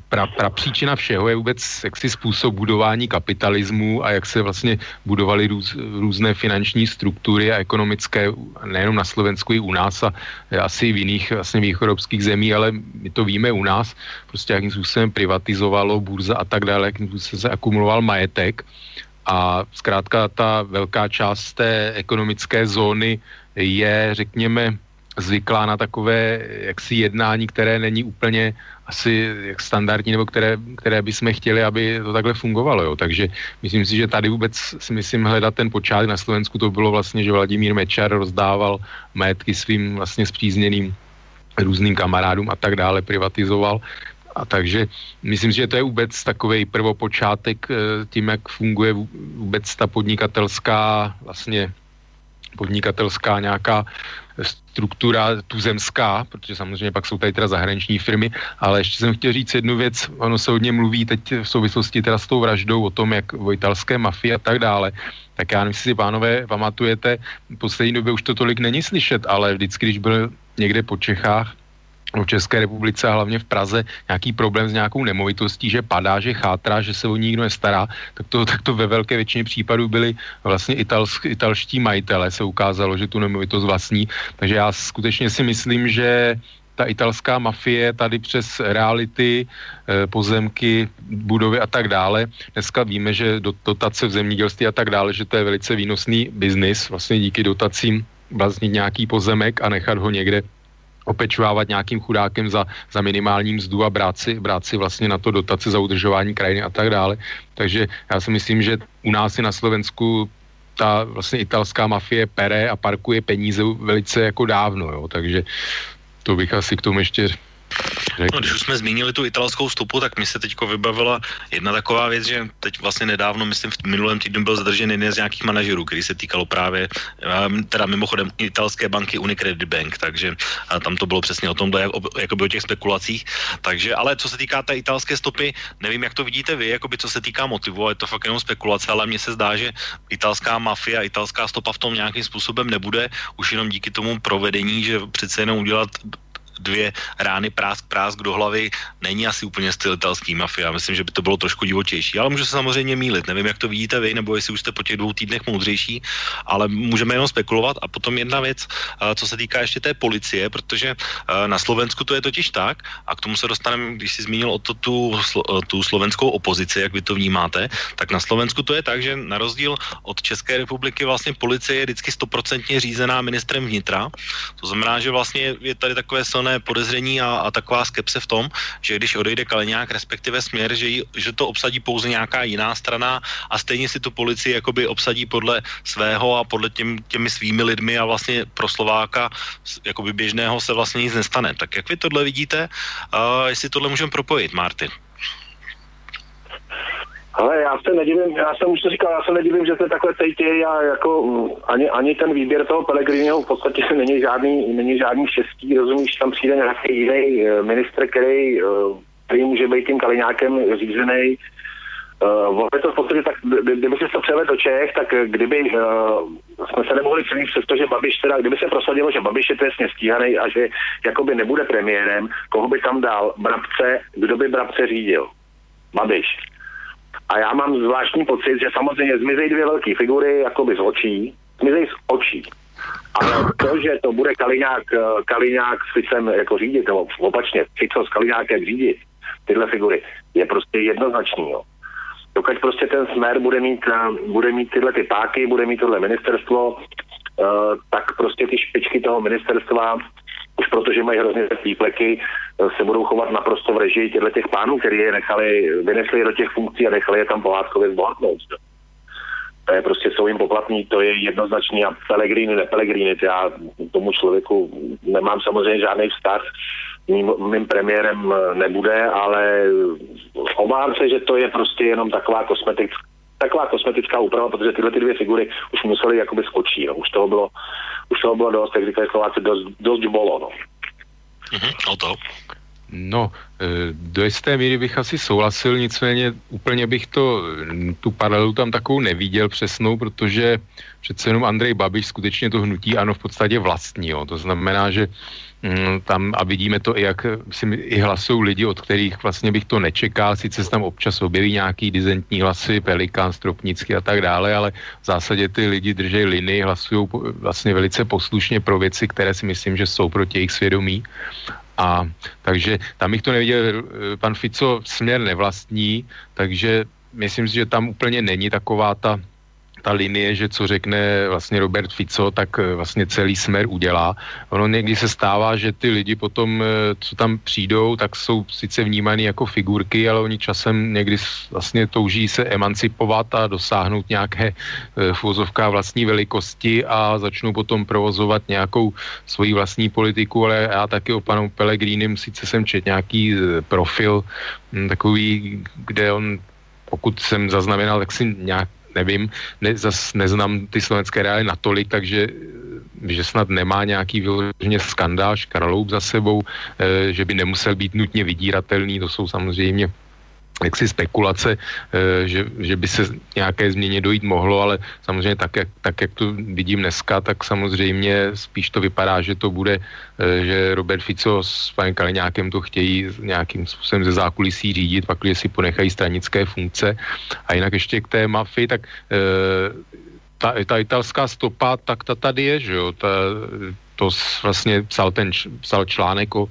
pra, pra příčina všeho je vůbec jaksi způsob budování kapitalismu a jak se vlastně budovaly růz, různé finanční struktury a ekonomické, nejenom na Slovensku, i u nás a asi v jiných vlastně východobských zemí, ale my to víme u nás, prostě jakým způsobem privatizovalo burza a tak dále, jakým způsobem se akumuloval majetek. A zkrátka ta velká část té ekonomické zóny je, řekněme, zvyklá na takové jaksi jednání, které není úplně asi jak standardní, nebo které, které bychom chtěli, aby to takhle fungovalo. Jo. Takže myslím si, že tady vůbec si myslím hledat ten počátek na Slovensku, to bylo vlastně, že Vladimír Mečar rozdával majetky svým vlastně spřízněným různým kamarádům a tak dále, privatizoval. A takže myslím si, že to je vůbec takový prvopočátek eh, tím, jak funguje vůbec ta podnikatelská vlastně podnikatelská nějaká struktura tuzemská, protože samozřejmě pak jsou tady teda zahraniční firmy, ale ještě jsem chtěl říct jednu věc, ono se hodně mluví teď v souvislosti teda s tou vraždou o tom, jak o mafii a tak dále, tak já nevím, si pánové pamatujete, v poslední době už to tolik není slyšet, ale vždycky, když byl někde po Čechách, v České republice a hlavně v Praze nějaký problém s nějakou nemovitostí, že padá, že chátrá, že se o ní nikdo nestará, tak to, tak to ve velké většině případů byli vlastně italsk, italští majitele, se ukázalo, že tu nemovitost vlastní. Takže já skutečně si myslím, že ta italská mafie tady přes reality, eh, pozemky, budovy a tak dále. Dneska víme, že dotace v zemědělství a tak dále, že to je velice výnosný biznis, vlastně díky dotacím vlastnit nějaký pozemek a nechat ho někde opečovávat nějakým chudákem za, za minimální mzdu a brát si, brát si vlastně na to dotace za udržování krajiny a tak dále. Takže já si myslím, že u nás je na Slovensku ta vlastně italská mafie pere a parkuje peníze velice jako dávno, jo, takže to bych asi k tomu ještě No, když už jsme zmínili tu italskou stopu, tak mi se teď vybavila jedna taková věc, že teď vlastně nedávno, myslím, v minulém týdnu byl zadržen jeden z nějakých manažerů, který se týkalo právě, teda mimochodem italské banky Unicredit Bank, takže tam to bylo přesně o tom, jak, jakoby o těch spekulacích. Takže, ale co se týká té italské stopy, nevím, jak to vidíte vy, jakoby co se týká motivu, je to fakt jenom spekulace, ale mně se zdá, že italská mafia, italská stopa v tom nějakým způsobem nebude, už jenom díky tomu provedení, že přece jenom udělat dvě rány prásk prásk do hlavy není asi úplně styl italský mafia. Myslím, že by to bylo trošku divočejší, ale můžu se samozřejmě mílit. Nevím, jak to vidíte vy, nebo jestli už jste po těch dvou týdnech moudřejší, ale můžeme jenom spekulovat. A potom jedna věc, co se týká ještě té policie, protože na Slovensku to je totiž tak, a k tomu se dostaneme, když si zmínil o to tu, tu slovenskou opozici, jak vy to vnímáte, tak na Slovensku to je tak, že na rozdíl od České republiky vlastně policie je vždycky stoprocentně řízená ministrem vnitra. To znamená, že vlastně je tady takové silné silné podezření a, a taková skepse v tom, že když odejde Kaliňák, respektive směr, že, jí, že to obsadí pouze nějaká jiná strana a stejně si tu policii jakoby obsadí podle svého a podle těm, těmi svými lidmi a vlastně pro Slováka jakoby běžného se vlastně nic nestane. Tak jak vy tohle vidíte, uh, jestli tohle můžeme propojit, Martin? Ale já se nedivím, já jsem už to říkal, já se nedivím, že se takhle cítí a jako ani, ani ten výběr toho Pelegriniho v podstatě není žádný, není žádný šestý, rozumíš, tam přijde nějaký jiný eh, ministr, který, eh, který může být tím Kaliňákem řízený. Uh, to v podstatě tak, kdyby se to převedl do Čech, tak kdyby uh, jsme se nemohli přijít přesto, že Babiš teda, kdyby se prosadilo, že Babiš je trestně stíhaný a že jakoby nebude premiérem, koho by tam dal? Brabce, kdo by Brabce řídil? Babiš. A já mám zvláštní pocit, že samozřejmě zmizejí dvě velké figury jakoby z očí, zmizejí z očí. Ale to, že to bude Kaliňák, eh, Kaliňák s Ficem jako řídit, nebo opačně, Fico s Kaliňákem řídit tyhle figury, je prostě jednoznačný. Jo. Dokud prostě ten smer bude mít, eh, bude mít tyhle ty páky, bude mít tohle ministerstvo, eh, tak prostě ty špičky toho ministerstva už protože mají hrozně výpleky, se budou chovat naprosto v režii těchto těch pánů, který je nechali, vynesli do těch funkcí a nechali je tam pohádkově zbohatnout to je prostě jsou jim poplatní, to je jednoznačný a Pelegrini, ne Pelegrini, já tomu člověku nemám samozřejmě žádný vztah, mým, mým premiérem nebude, ale obávám se, že to je prostě jenom taková kosmetická taková kosmetická úprava, protože tyhle ty dvě figury už museli jakoby skočit. No. Už toho bylo, už toho bylo dost, jak říkají Slováci, dost, dost bolo. No. Mm-hmm, o to. No, e, do jisté míry bych asi souhlasil, nicméně úplně bych to, tu paralelu tam takovou neviděl přesnou, protože přece jenom Andrej Babiš skutečně to hnutí ano v podstatě vlastní, jo. to znamená, že tam a vidíme to i jak si i hlasují lidi, od kterých vlastně bych to nečekal, sice se tam občas objeví nějaký dizentní hlasy, Pelikán, Stropnický a tak dále, ale v zásadě ty lidi drží linii, hlasují vlastně velice poslušně pro věci, které si myslím, že jsou proti jejich svědomí. A takže tam bych to neviděl, eh, pan Fico směr nevlastní, takže myslím si, že tam úplně není taková ta ta linie, že co řekne vlastně Robert Fico, tak eh, vlastně celý smer udělá. Ono někdy se stává, že ty lidi potom, eh, co tam přijdou, tak jsou sice vnímaný jako figurky, ale oni časem někdy vlastně touží se emancipovat a dosáhnout nějaké eh, v vlastní velikosti a začnou potom provozovat nějakou svoji vlastní politiku, ale já taky o panu Pelegrínim sice jsem čet nějaký profil hm, takový, kde on pokud jsem zaznamenal, tak si nějak nevím, ne, zas neznám ty slovenské reály natolik, takže že snad nemá nějaký vyloženě skandál, škraloup za sebou, e, že by nemusel být nutně vydíratelný, to jsou samozřejmě jaksi spekulace, eh, že, že by se nějaké změně dojít mohlo, ale samozřejmě tak jak, tak, jak to vidím dneska, tak samozřejmě spíš to vypadá, že to bude, eh, že Robert Fico s panem Kaliňákem to chtějí nějakým způsobem ze zákulisí řídit, pak si ponechají stranické funkce. A jinak ještě k té mafii, tak eh, ta, ta italská stopa, tak ta tady je, že jo, ta, to vlastně psal ten psal článek o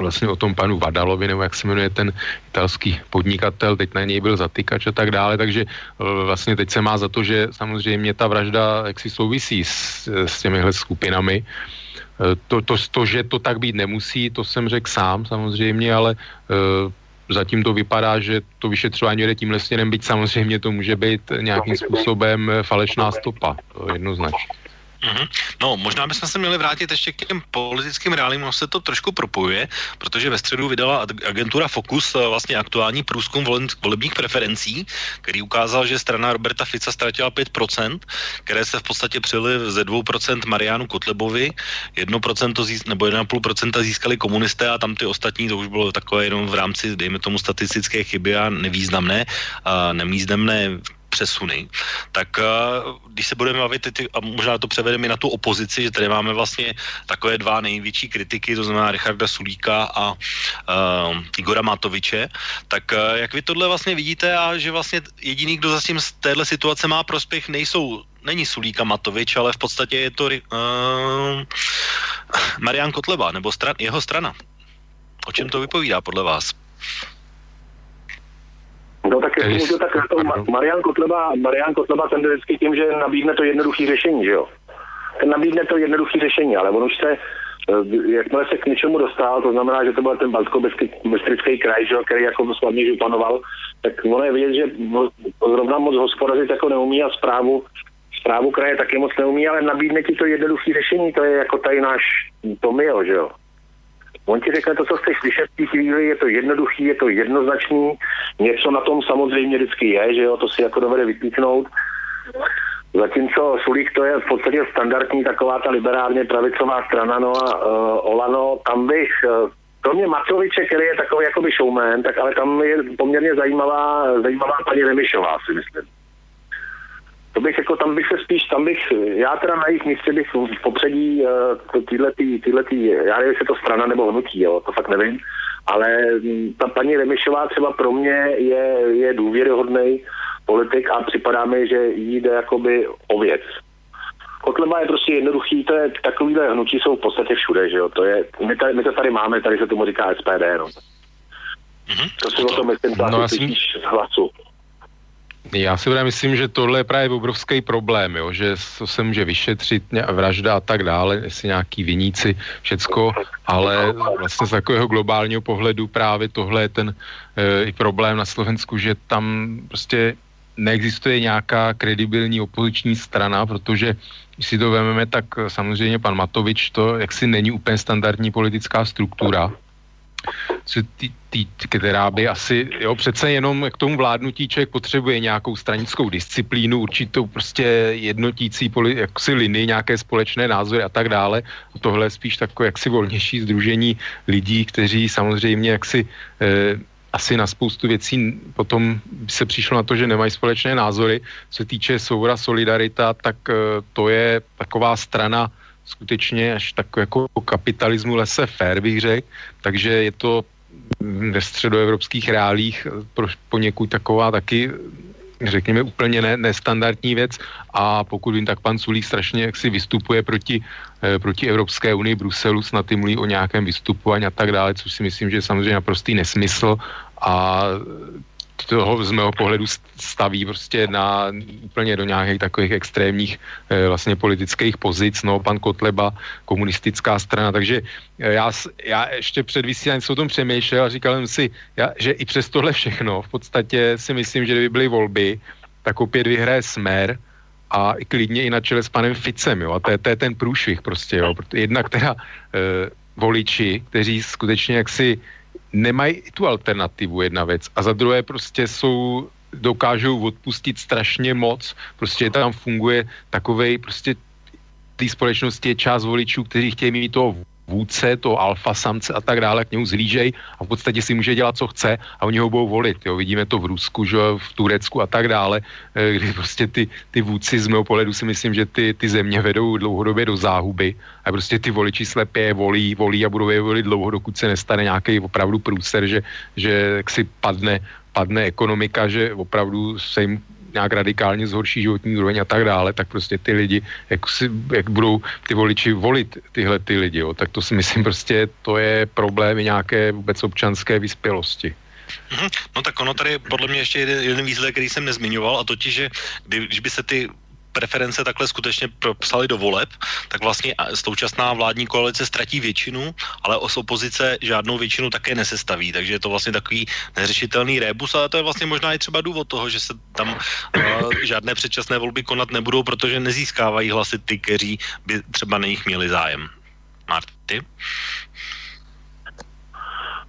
vlastně o tom panu Vadalovi, nebo jak se jmenuje ten italský podnikatel, teď na něj byl zatykač a tak dále, takže eh, vlastně teď se má za to, že samozřejmě ta vražda jaksi souvisí s, s těmihle skupinami. Eh, to, to, to, že to tak být nemusí, to jsem řekl sám samozřejmě, ale uh, zatím to vypadá, že to vyšetřování jde tímhle směrem, byť samozřejmě to může být nějakým způsobem falešná stopa, to jednoznačně. Mm-hmm. No, možná bychom se měli vrátit ještě k těm politickým reálím, ono se to trošku propojuje, protože ve středu vydala agentura Focus eh, vlastně aktuální průzkum volebních preferencí, který ukázal, že strana Roberta Fica ztratila 5%, které se v podstatě přili ze 2% Marianu Kotlebovi, 1% zís, nebo 1,5% získali komunisté a tam ty ostatní, to už bylo takové jenom v rámci, dejme tomu, statistické chyby a nevýznamné, a nemízdemné přesuny, tak eh, když se budeme bavit, a možná to převedeme na tu opozici, že tady máme vlastně takové dva největší kritiky, to znamená Richarda Sulíka a uh, Igora Matoviče, tak uh, jak vy tohle vlastně vidíte a že vlastně jediný, kdo za tím z téhle situace má prospěch, nejsou není Sulíka Matovič, ale v podstatě je to uh, Marian Kotleba, nebo stran, jeho strana. O čem to vypovídá podle vás? No tak jestli můžu, tak to Marian Kotleba, Marian Kotleba ten vždycky tím, že nabídne to jednoduché řešení, že jo? Ten nabídne to jednoduché řešení, ale on už se, eh, jakmile se k něčemu dostal, to znamená, že to byl ten baltsko-bystrický kraj, že jo, který jako slavně županoval, tak ono je vidět, že zrovna moc hospodařit jako neumí a zprávu, zprávu kraje taky moc neumí, ale nabídne ti to jednoduché řešení, to je jako tady náš Tomio, že jo? On ti řekne to, co chceš slyšet v té chvíli, je to jednoduchý, je to jednoznačný, něco na tom samozřejmě vždycky je, že jo, to si jako dovede vypíknout. Zatímco Sulík to je v podstatě standardní taková ta liberálně pravicová strana, no a uh, Olano, tam bych, uh, kromě Matoviče, který je takový jakoby showman, tak ale tam je poměrně zajímavá, zajímavá paní Remišová, si myslím to bych jako, tam bych se spíš, tam bych, já teda na jejich místě bych v popředí uh, tyhletý, tyhletý, já nevím, jestli je to strana nebo hnutí, jo, to fakt nevím, ale mm, ta paní Remišová třeba pro mě je, je důvěryhodný politik a připadá mi, že jí jde jakoby o věc. Kotleba je prostě jednoduchý, to je takovýhle hnutí jsou v podstatě všude, že jo, to je, my, tady, my to tady máme, tady se tomu říká SPD, no. Mm-hmm. To si o tom myslím, No, já z hlasu. Já si právě myslím, že tohle je právě obrovský problém, jo? že to se může vyšetřit, vražda a tak dále, jestli nějaký viníci, všecko, ale vlastně z takového globálního pohledu právě tohle je ten e, i problém na Slovensku, že tam prostě neexistuje nějaká kredibilní opoziční strana, protože když si to vezmeme, tak samozřejmě pan Matovič to jaksi není úplně standardní politická struktura, co tý, tý, která by asi, jo, přece jenom k tomu vládnutí člověk potřebuje nějakou stranickou disciplínu, určitou prostě jednotící poli, jaksi linii, nějaké společné názory a tak dále. A tohle je spíš takové jaksi volnější združení lidí, kteří samozřejmě jaksi eh, asi na spoustu věcí potom se přišlo na to, že nemají společné názory. Co se týče Soura Solidarita, tak eh, to je taková strana skutečně až tak jako kapitalismu lese fair, bych řekl. Takže je to ve středoevropských reálích pro, poněkud taková taky řekněme úplně ne, nestandardní věc a pokud vím, tak pan Sulík strašně jaksi vystupuje proti, eh, proti Evropské unii, Bruselu, snad ty mluví o nějakém vystupování a tak dále, což si myslím, že je samozřejmě naprostý nesmysl a toho z mého pohledu staví prostě na úplně do nějakých takových extrémních eh, vlastně politických pozic, no pan Kotleba, komunistická strana, takže eh, já, já ještě před vysíláním jsem o tom přemýšlel a říkal jsem si, já, že i přes tohle všechno v podstatě si myslím, že kdyby byly volby, tak opět vyhraje Smer a klidně i na čele s panem Ficem, jo, a to je, to je ten průšvih prostě, jo, jednak teda eh, voliči, kteří skutečně jaksi nemají tu alternativu, jedna věc. A za druhé prostě jsou, dokážou odpustit strašně moc. Prostě tam funguje takovej, prostě té společnosti je část voličů, kteří chtějí mít toho vůdce, toho alfa samce a tak dále, k němu zlížej a v podstatě si může dělat, co chce a oni ho budou volit. Jo. Vidíme to v Rusku, že, v Turecku a tak dále, eh, kdy prostě ty, ty vůdci z mého pohledu si myslím, že ty, ty země vedou dlouhodobě do záhuby a prostě ty voliči slepě volí, volí a budou je volit dlouho, dokud se nestane nějaký opravdu průser, že, že si padne, padne ekonomika, že opravdu se jim nějak radikálně zhorší životní úroveň a tak dále, tak prostě ty lidi, jak, si, jak budou ty voliči volit tyhle ty lidi, jo, tak to si myslím prostě, to je problém nějaké vůbec občanské vyspělosti. Mhm. No tak ono tady podle mě ještě jeden, jeden výsledek, který jsem nezmiňoval, a totiž, že kdy, když by se ty preference takhle skutečně propsaly do voleb, tak vlastně současná vládní koalice ztratí většinu, ale os opozice žádnou většinu také nesestaví, takže je to vlastně takový neřešitelný rébus, ale to je vlastně možná i třeba důvod toho, že se tam uh, žádné předčasné volby konat nebudou, protože nezískávají hlasy ty, kteří by třeba na nich měli zájem. Marty?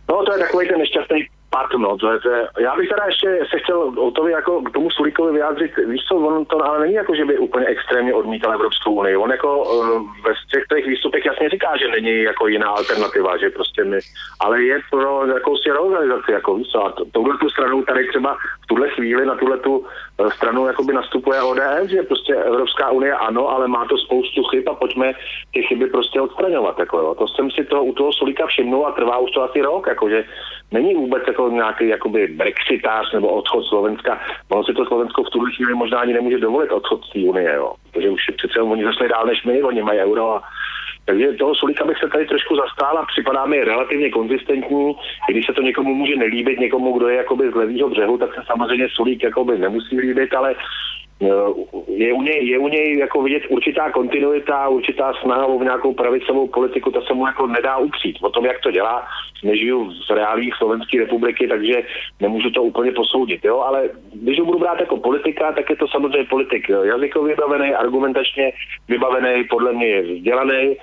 No, to je takový ten nešťastný part, no, to je, to je, já bych teda ještě se chtěl o to jako k tomu Sulíkovi vyjádřit, víš co, on to ale není jako, že by úplně extrémně odmítal Evropskou unii, on jako uh, ve těch těch výstupech jasně říká, že není jako jiná alternativa, že prostě my, ale je pro jakousi reorganizaci, jako víš co, a to, touhle tu stranu tady třeba v tuhle chvíli na tuhle tu eh, stranu jakoby nastupuje ODS, že prostě Evropská unie ano, ale má to spoustu chyb a pojďme ty chyby prostě odstraňovat, jako jo. To jsem si to u toho Sulíka všimnul a trvá už to asi rok, jakože není vůbec jako nějaký jakoby brexitář nebo odchod Slovenska. Ono si to Slovensko v tuhle chvíli možná ani nemůže dovolit odchod z té unie, jo. Protože už přece oni zašli dál než my, oni mají euro a takže toho Sulíka bych se tady trošku zastál a připadá mi relativně konzistentní. I když se to někomu může nelíbit, někomu, kdo je jakoby z levýho břehu, tak se samozřejmě Sulík jakoby nemusí líbit, ale je u, něj, je u něj jako vidět určitá kontinuita, určitá snaha o nějakou pravicovou politiku, to se mu jako nedá upřít. O tom, jak to dělá, nežiju v reálích Slovenské republiky, takže nemůžu to úplně posoudit. Jo? Ale když ho budu brát jako politika, tak je to samozřejmě politik jazykově vybavený, argumentačně vybavený, podle mě je vzdělaný,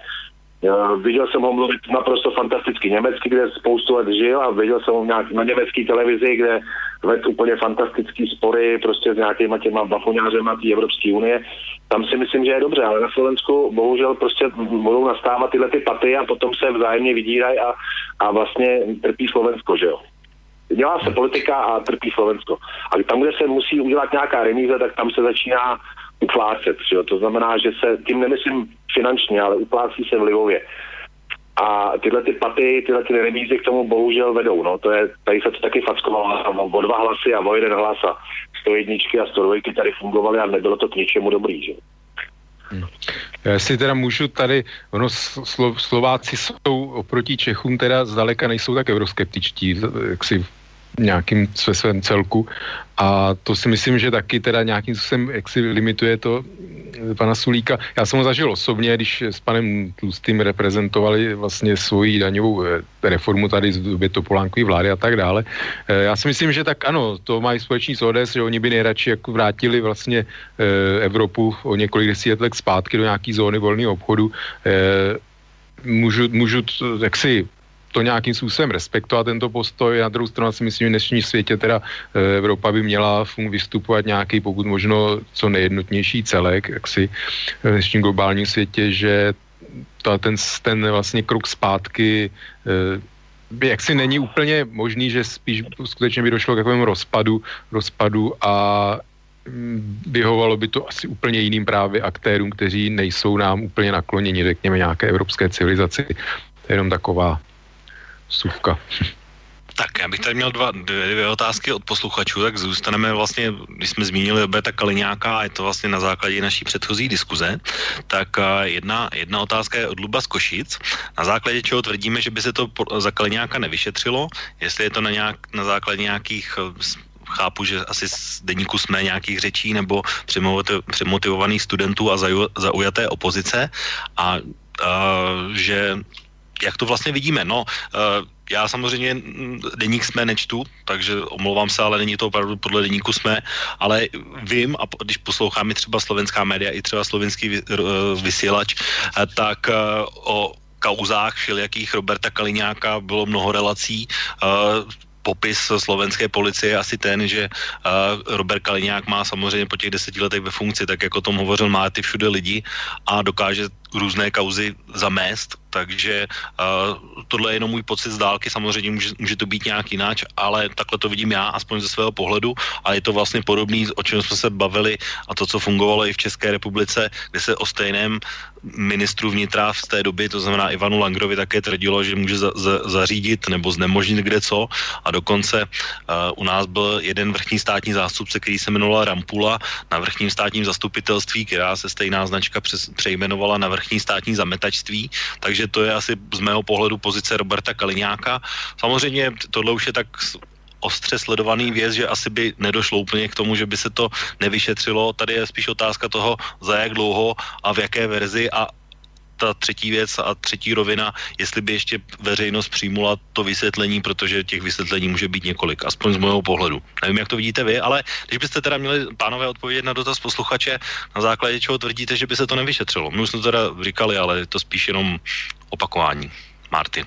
viděl jsem ho mluvit naprosto fantasticky německy, kde spoustu let žil a viděl jsem ho nějak na německé televizi, kde vedl úplně fantastický spory prostě s nějakýma těma bafoňářema té Evropské unie. Tam si myslím, že je dobře, ale na Slovensku bohužel prostě budou nastávat tyhle ty paty a potom se vzájemně vydírají a, a vlastně trpí Slovensko, že jo. Dělá se politika a trpí Slovensko. A tam, kde se musí udělat nějaká remíze, tak tam se začíná uplácet. Že jo? To znamená, že se, tím nemyslím finančně, ale uplácí se vlivově. A tyhle ty paty, tyhle ty remízy k tomu bohužel vedou. No. To je, tady se to taky fackovalo o dva hlasy a o jeden hlas a 101 a 102 tady fungovaly a nebylo to k ničemu dobrý. Že? Já si teda můžu tady, ono Slo, Slováci jsou oproti Čechům teda zdaleka nejsou tak euroskeptičtí, jak si nějakým ve svém celku a to si myslím, že taky teda nějakým způsobem, jak si limituje to eh, pana Sulíka. Já jsem ho zažil osobně, když s panem Tlustým reprezentovali vlastně svoji daňovou eh, reformu tady z době Topolánkový vlády a tak dále. Eh, já si myslím, že tak ano, to mají společný s ODS, že oni by nejradši jako vrátili vlastně Evropu o několik desítek let zpátky do nějaký zóny volného obchodu. Můžu, můžu jak si to nějakým způsobem respektovat tento postoj. Na druhou stranu si myslím, že v dnešním světě teda eh, Evropa by měla vystupovat nějaký pokud možno co nejjednotnější celek, jak si v dnešním globálním světě, že ta, ten, ten vlastně krok zpátky eh, jak si není úplně možný, že spíš skutečně by došlo k takovému rozpadu, rozpadu a mm, vyhovalo by to asi úplně jiným právě aktérům, kteří nejsou nám úplně nakloněni, řekněme, nějaké evropské civilizaci. To je jenom taková Suvka. Tak, já bych tady měl dva, dvě, dvě otázky od posluchačů, tak zůstaneme vlastně, když jsme zmínili Roberta Kaliňáka, a je to vlastně na základě naší předchozí diskuze, tak jedna, jedna otázka je od Luba z Košic, na základě čeho tvrdíme, že by se to za Kaliňáka nevyšetřilo, jestli je to na, nějak, na základě nějakých chápu, že asi z deníku jsme nějakých řečí nebo přemotivovaných studentů a zaujaté opozice. A, a že jak to vlastně vidíme? No, uh, já samozřejmě deník jsme nečtu, takže omlouvám se, ale není to opravdu podle deníku jsme, ale vím, a když poslouchám i třeba slovenská média, i třeba slovenský eh, vysílač, eh, tak o kauzách všelijakých Roberta Kaliňáka bylo mnoho relací popis slovenské policie je asi ten, že uh, Robert Kaliňák má samozřejmě po těch deseti letech ve funkci, tak jako o tom hovořil, má ty všude lidi a dokáže různé kauzy zamést, takže uh, tohle je jenom můj pocit z dálky, samozřejmě může, může to být nějak jináč, ale takhle to vidím já, aspoň ze svého pohledu. A je to vlastně podobný, o čem jsme se bavili a to, co fungovalo i v České republice, kde se o stejném ministru vnitra v té době, to znamená Ivanu Langrovi, také tvrdilo, že může za, za, zařídit nebo znemožnit kde co a dokonce uh, u nás byl jeden vrchní státní zástupce, který se jmenoval Rampula na vrchním státním zastupitelství, která se stejná značka přes, přejmenovala na vrchní státní zametačství, takže to je asi z mého pohledu pozice Roberta Kaliňáka. Samozřejmě tohle už je tak ostře sledovaný věc, že asi by nedošlo úplně k tomu, že by se to nevyšetřilo. Tady je spíš otázka toho, za jak dlouho a v jaké verzi a ta třetí věc a třetí rovina, jestli by ještě veřejnost přijmula to vysvětlení, protože těch vysvětlení může být několik, aspoň z mého pohledu. Nevím, jak to vidíte vy, ale když byste teda měli, pánové, odpovědět na dotaz posluchače, na základě čeho tvrdíte, že by se to nevyšetřilo. My už jsme to teda říkali, ale je to spíš jenom opakování. Martin.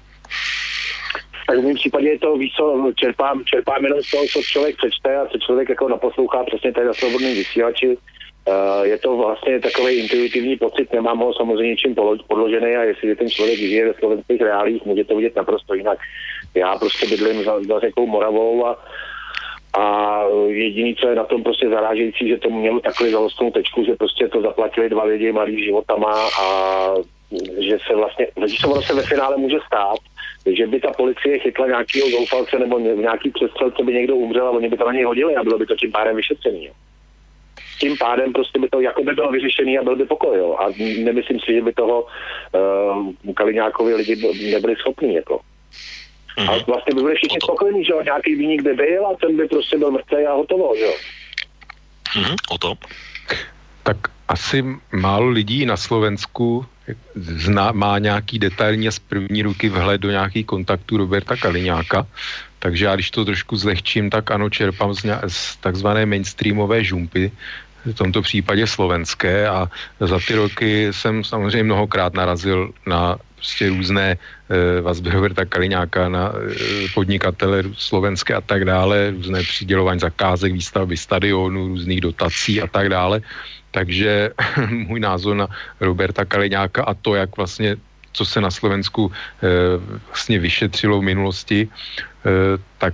Tak v mém případě je to víc, co čerpám, čerpám jenom z toho, co člověk přečte a co člověk jako naposlouchá přesně tady na svobodným vysílači Uh, je to vlastně takový intuitivní pocit, nemám ho samozřejmě něčím podložený a jestli ten člověk žije ve slovenských reálích, může to vidět naprosto jinak. Já prostě bydlím za, za řekou Moravou a a jediný, co je na tom prostě zarážející, že to mělo takový zalostnou tečku, že prostě to zaplatili dva lidi malý životama a že se vlastně, že se ono se ve finále může stát, že by ta policie chytla nějakého zoufalce nebo nějaký přestřelce by někdo umřel a oni by to na něj hodili a bylo by to tím pádem vyšetřený. Jo tím pádem prostě by to jako by bylo vyřešený a byl by pokoj. Jo. A nemyslím si, že by toho uh, Kaliňákovi lidi nebyli schopní. Jako. Mm-hmm. A vlastně by byli všichni spokojení, že jo, nějaký výnik by byl a ten by prostě byl mrtvý a hotovo, že jo. Mm-hmm. O to. Tak asi málo lidí na Slovensku zná, má nějaký detailní a z první ruky vhled do nějakých kontaktů Roberta Kaliňáka, takže já když to trošku zlehčím, tak ano, čerpám z, z takzvané mainstreamové žumpy, v tomto případě slovenské a za ty roky jsem samozřejmě mnohokrát narazil na prostě různé e, vazby Roberta Kaliňáka na e, podnikatele slovenské a tak dále, různé přidělování zakázek, výstavby stadionů, různých dotací a tak dále. Takže můj názor na Roberta Kaliňáka a to, jak vlastně co se na Slovensku e, vlastně vyšetřilo v minulosti, Eh, tak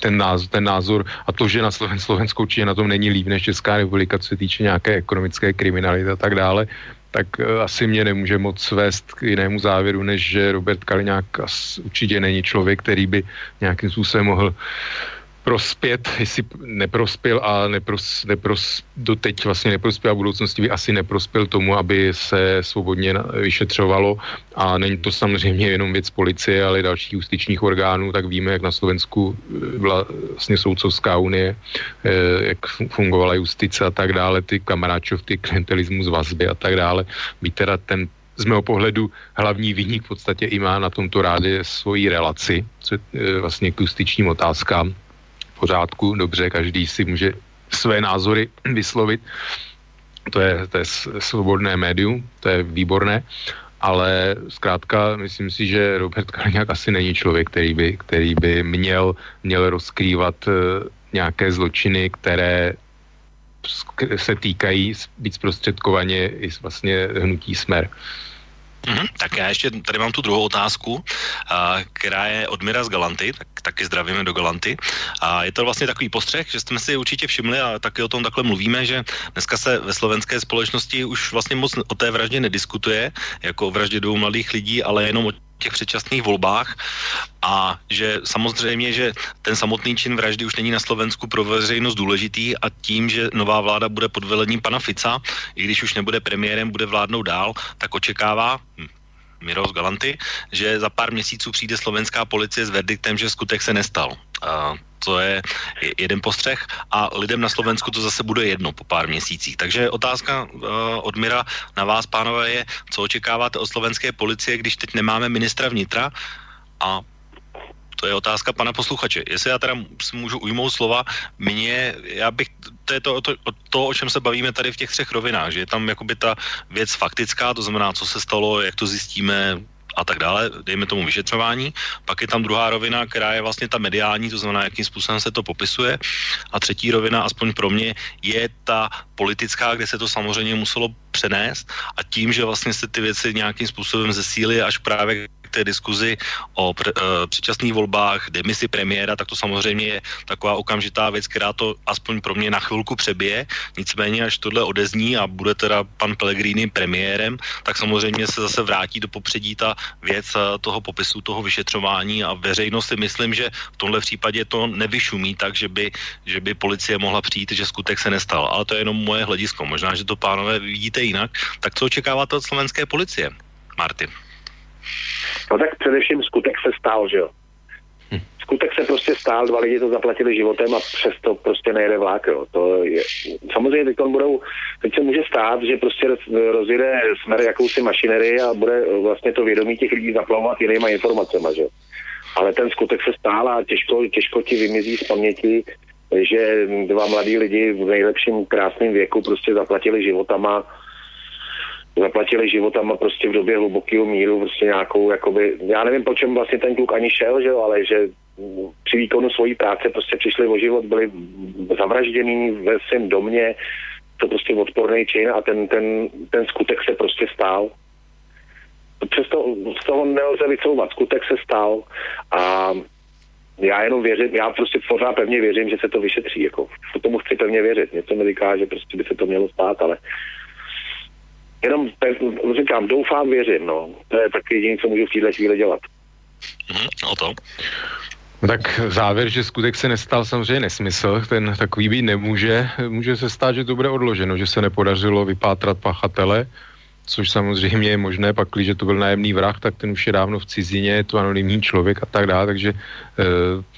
ten názor, ten názor a to, že na Sloven, Slovensku určitě na tom není líp než Česká republika, co se týče nějaké ekonomické kriminality a tak dále, tak uh, asi mě nemůže moc svést k jinému závěru, než že Robert Kaliňák určitě není člověk, který by nějakým způsobem mohl prospět, jestli neprospěl a nepros, nepros, doteď vlastně neprospěl a v budoucnosti by asi neprospěl tomu, aby se svobodně vyšetřovalo a není to samozřejmě jenom věc policie, ale dalších justičních orgánů, tak víme, jak na Slovensku eh, byla vlastně soudcovská unie, eh, jak fungovala justice a tak dále, ty kamaráčov, ty klientelismus, vazby a tak dále. Být teda ten z mého pohledu hlavní vyník v podstatě i má na tomto rádě svoji relaci, co je vlastně k justičním otázkám pořádku, dobře, každý si může své názory vyslovit. To je, to je svobodné médium, to je výborné, ale zkrátka myslím si, že Robert Kaliňák asi není člověk, který by, který by měl, měl rozkrývat uh, nějaké zločiny, které se týkají být zprostředkovaně i vlastně hnutí smer. Uh, Mm-hmm. Tak já ještě tady mám tu druhou otázku, a, která je od Mira z Galanty, tak taky zdravíme do Galanty. A je to vlastně takový postřeh, že jsme si určitě všimli a taky o tom takhle mluvíme, že dneska se ve slovenské společnosti už vlastně moc o té vraždě nediskutuje, jako o vraždě dvou mladých lidí, ale jenom o těch předčasných volbách a že samozřejmě, že ten samotný čin vraždy už není na Slovensku pro veřejnost důležitý a tím, že nová vláda bude pod velením pana Fica, i když už nebude premiérem, bude vládnout dál, tak očekává, hm, Miros Galanty, že za pár měsíců přijde slovenská policie s verdiktem, že skutek se nestal. A to je jeden postřeh a lidem na Slovensku to zase bude jedno po pár měsících. Takže otázka uh, od Mira na vás, pánové, je, co očekáváte od slovenské policie, když teď nemáme ministra vnitra a to je otázka pana posluchače. Jestli já teda můžu ujmout slova, mě, já bych, to je to, to, to, o čem se bavíme tady v těch třech rovinách, že je tam jakoby ta věc faktická, to znamená, co se stalo, jak to zjistíme, a tak dále, dejme tomu vyšetřování. Pak je tam druhá rovina, která je vlastně ta mediální, to znamená, jakým způsobem se to popisuje. A třetí rovina, aspoň pro mě, je ta politická, kde se to samozřejmě muselo přenést a tím, že vlastně se ty věci nějakým způsobem zesílí až právě té diskuzi o pre, uh, předčasných volbách, demisi premiéra, tak to samozřejmě je taková okamžitá věc, která to aspoň pro mě na chvilku přebije. Nicméně, až tohle odezní a bude teda pan Pellegrini premiérem, tak samozřejmě se zase vrátí do popředí ta věc uh, toho popisu, toho vyšetřování a veřejnost si myslím, že v tomhle případě to nevyšumí tak, že by, že by policie mohla přijít, že skutek se nestal. Ale to je jenom moje hledisko. Možná, že to pánové vidíte jinak. Tak co očekáváte od slovenské policie? Martin. No tak především skutek se stál, že jo. Hm. Skutek se prostě stál, dva lidi to zaplatili životem a přesto prostě nejede vlák, jo. To je, samozřejmě teď budou, teď se může stát, že prostě rozjede smer jakousi mašinery a bude vlastně to vědomí těch lidí zaplavovat jinýma informacemi, že ale ten skutek se stál a těžko, těžko ti vymizí z paměti, že dva mladí lidi v nejlepším krásném věku prostě zaplatili životama zaplatili životama prostě v době hlubokého míru prostě nějakou, jakoby, já nevím, po čem vlastně ten kluk ani šel, že jo, ale že při výkonu svojí práce prostě přišli o život, byli zavraždění ve svém domě, to prostě odporný čin a ten, ten, ten skutek se prostě stál. Přesto z toho nelze vycouvat, skutek se stal a já jenom věřím, já prostě pořád pevně věřím, že se to vyšetří, jako, tomu chci pevně věřit, něco mi říká, že prostě by se to mělo stát, ale jenom říkám, doufám, věřím, no. To je taky jediné, co můžu v této chvíli dělat. Mm, o to. No tak závěr, že skutek se nestal, samozřejmě nesmysl, ten takový být nemůže. Může se stát, že to bude odloženo, že se nepodařilo vypátrat pachatele, což samozřejmě je možné, pak, když to byl nájemný vrah, tak ten už je dávno v cizině, je to anonymní člověk a tak dále, takže e,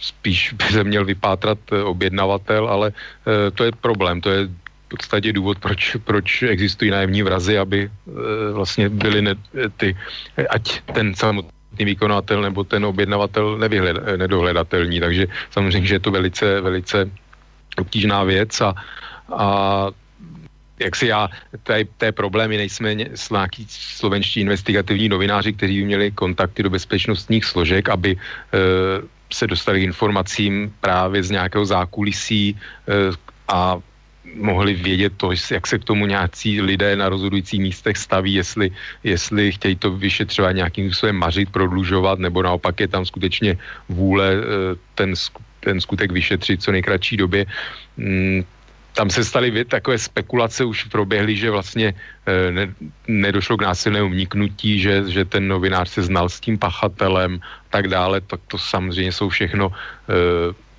spíš by se měl vypátrat e, objednavatel, ale e, to je problém, to je podstatě důvod, proč, proč existují nájemní vrazy, aby e, vlastně byly ne, ty, ať ten samotný výkonatel nebo ten objednavatel nevyhled, nedohledatelní. Takže samozřejmě, že je to velice, velice obtížná věc a, a jak si já, tady, té problémy nejsme nějaký slovenští investigativní novináři, kteří by měli kontakty do bezpečnostních složek, aby e, se dostali k informacím právě z nějakého zákulisí e, a mohli vědět to, jak se k tomu nějací lidé na rozhodujících místech staví, jestli, jestli chtějí to vyšetřovat nějakým způsobem mařit, prodlužovat, nebo naopak je tam skutečně vůle eh, ten, ten skutek vyšetřit co nejkratší době. Mm, tam se staly takové spekulace, už proběhly, že vlastně e, ne, nedošlo k násilnému vniknutí, že, že ten novinář se znal s tím pachatelem tak dále, tak to samozřejmě jsou všechno e,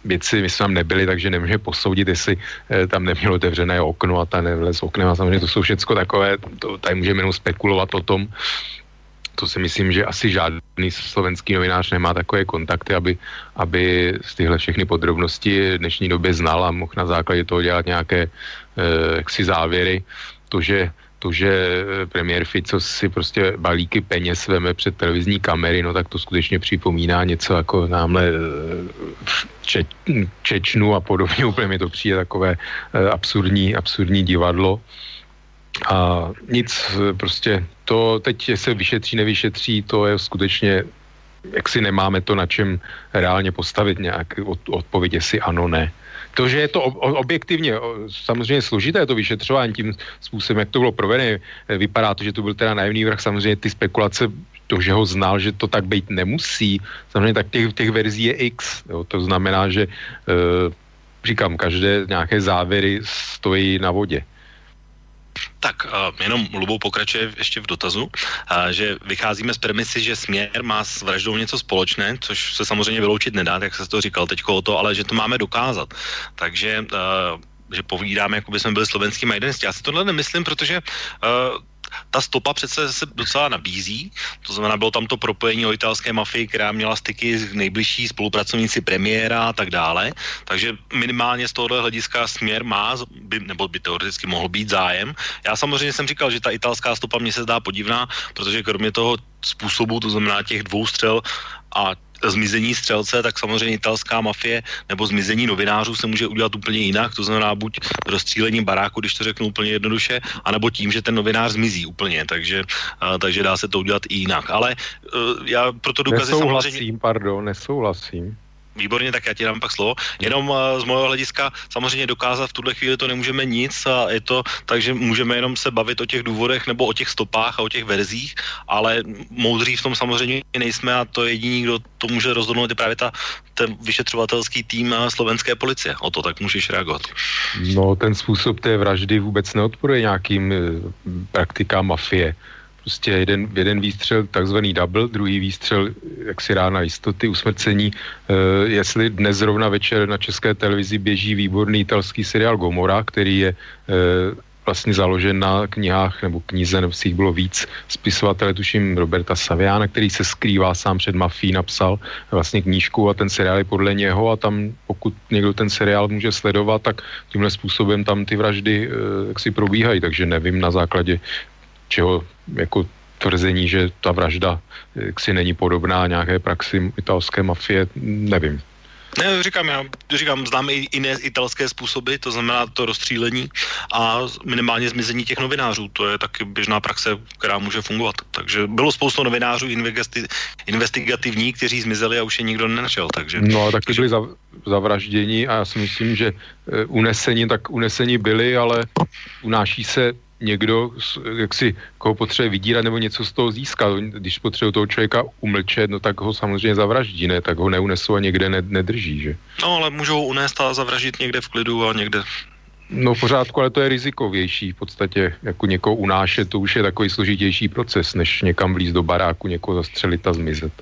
věci, my jsme tam nebyli, takže nemůže posoudit, jestli e, tam nemělo otevřené okno a ta nevlez oknem a samozřejmě to jsou všechno takové, to, tady můžeme jenom spekulovat o tom, to si myslím, že asi žádný slovenský novinář nemá takové kontakty, aby, aby z tyhle všechny podrobnosti v dnešní době znal a mohl na základě toho dělat nějaké e, jaksi závěry. To, že to, že eh, premiér Fico si prostě balíky peněz veme před televizní kamery, no tak to skutečně připomíná něco jako námhle eh, če, Čečnu a podobně, úplně mi to přijde takové absurdní, absurdní divadlo. A nic, prostě to teď se vyšetří, nevyšetří, to je skutečně, jak si nemáme to na čem reálně postavit nějak od, odpověď, jestli ano, ne. To, že je to objektivně samozřejmě složité to vyšetřování tím způsobem, jak to bylo provedené, vypadá to, že to byl teda naivný vrah, samozřejmě ty spekulace to, že ho znal, že to tak být nemusí, samozřejmě tak těch, těch verzí je x, jo, to znamená, že e, říkám, každé nějaké závěry stojí na vodě. Tak uh, jenom Lubou pokračuje ještě v dotazu, uh, že vycházíme z premisy, že směr má s vraždou něco společné, což se samozřejmě vyloučit nedá, jak se to říkal teď o to, ale že to máme dokázat. Takže uh, že povídáme, jako by jsme byli slovenský majdenisti. Já si tohle nemyslím, protože uh, ta stopa přece se docela nabízí, to znamená, bylo tam to propojení o italské mafii, která měla styky s nejbližší spolupracovníci premiéra a tak dále, takže minimálně z tohohle hlediska směr má, by, nebo by teoreticky mohl být zájem. Já samozřejmě jsem říkal, že ta italská stopa mě se zdá podivná, protože kromě toho způsobu, to znamená těch dvou střel a zmizení střelce, tak samozřejmě italská mafie nebo zmizení novinářů se může udělat úplně jinak, to znamená buď rozstřílením baráku, když to řeknu úplně jednoduše, anebo tím, že ten novinář zmizí úplně, takže, uh, takže dá se to udělat i jinak. Ale uh, já proto důkazy nesouhlasím, samozřejmě... pardon, nesouhlasím. Výborně, tak já ti dám pak slovo. Jenom uh, z mého hlediska samozřejmě dokázat v tuhle chvíli to nemůžeme nic a je to, takže můžeme jenom se bavit o těch důvodech nebo o těch stopách a o těch verzích, ale moudří v tom samozřejmě nejsme a to jediný, kdo to může rozhodnout, je právě ta, ten vyšetřovatelský tým slovenské policie. O to tak můžeš reagovat. No, ten způsob té vraždy vůbec neodporuje nějakým e, praktikám mafie prostě jeden, jeden výstřel, takzvaný double, druhý výstřel, jak si rána jistoty, usmrcení. E, jestli dnes zrovna večer na české televizi běží výborný italský seriál Gomora, který je e, vlastně založen na knihách nebo knize, nebo si jich bylo víc, spisovatele, tuším Roberta Saviana, který se skrývá sám před mafí, napsal vlastně knížku a ten seriál je podle něho a tam pokud někdo ten seriál může sledovat, tak tímhle způsobem tam ty vraždy e, jak si probíhají, takže nevím na základě čeho jako tvrzení, že ta vražda si není podobná nějaké praxi italské mafie, nevím. Ne, říkám, já říkám, znám i jiné italské způsoby, to znamená to rozstřílení a minimálně zmizení těch novinářů. To je taky běžná praxe, která může fungovat. Takže bylo spoustu novinářů investi- investigativní, kteří zmizeli a už je nikdo nenašel. Takže... No a taky byli zav- zavražděni a já si myslím, že eh, unesení, tak unesení byli, ale unáší se někdo, jak si, koho potřebuje vydírat nebo něco z toho získat. Když potřebuje toho člověka umlčet, no tak ho samozřejmě zavraždí, ne? Tak ho neunesou a někde ne, nedrží, že? No, ale můžou ho unést a zavraždit někde v klidu a někde No v pořádku, ale to je rizikovější. V podstatě jako někoho unášet, to už je takový složitější proces, než někam vlíz do baráku, někoho zastřelit a zmizet.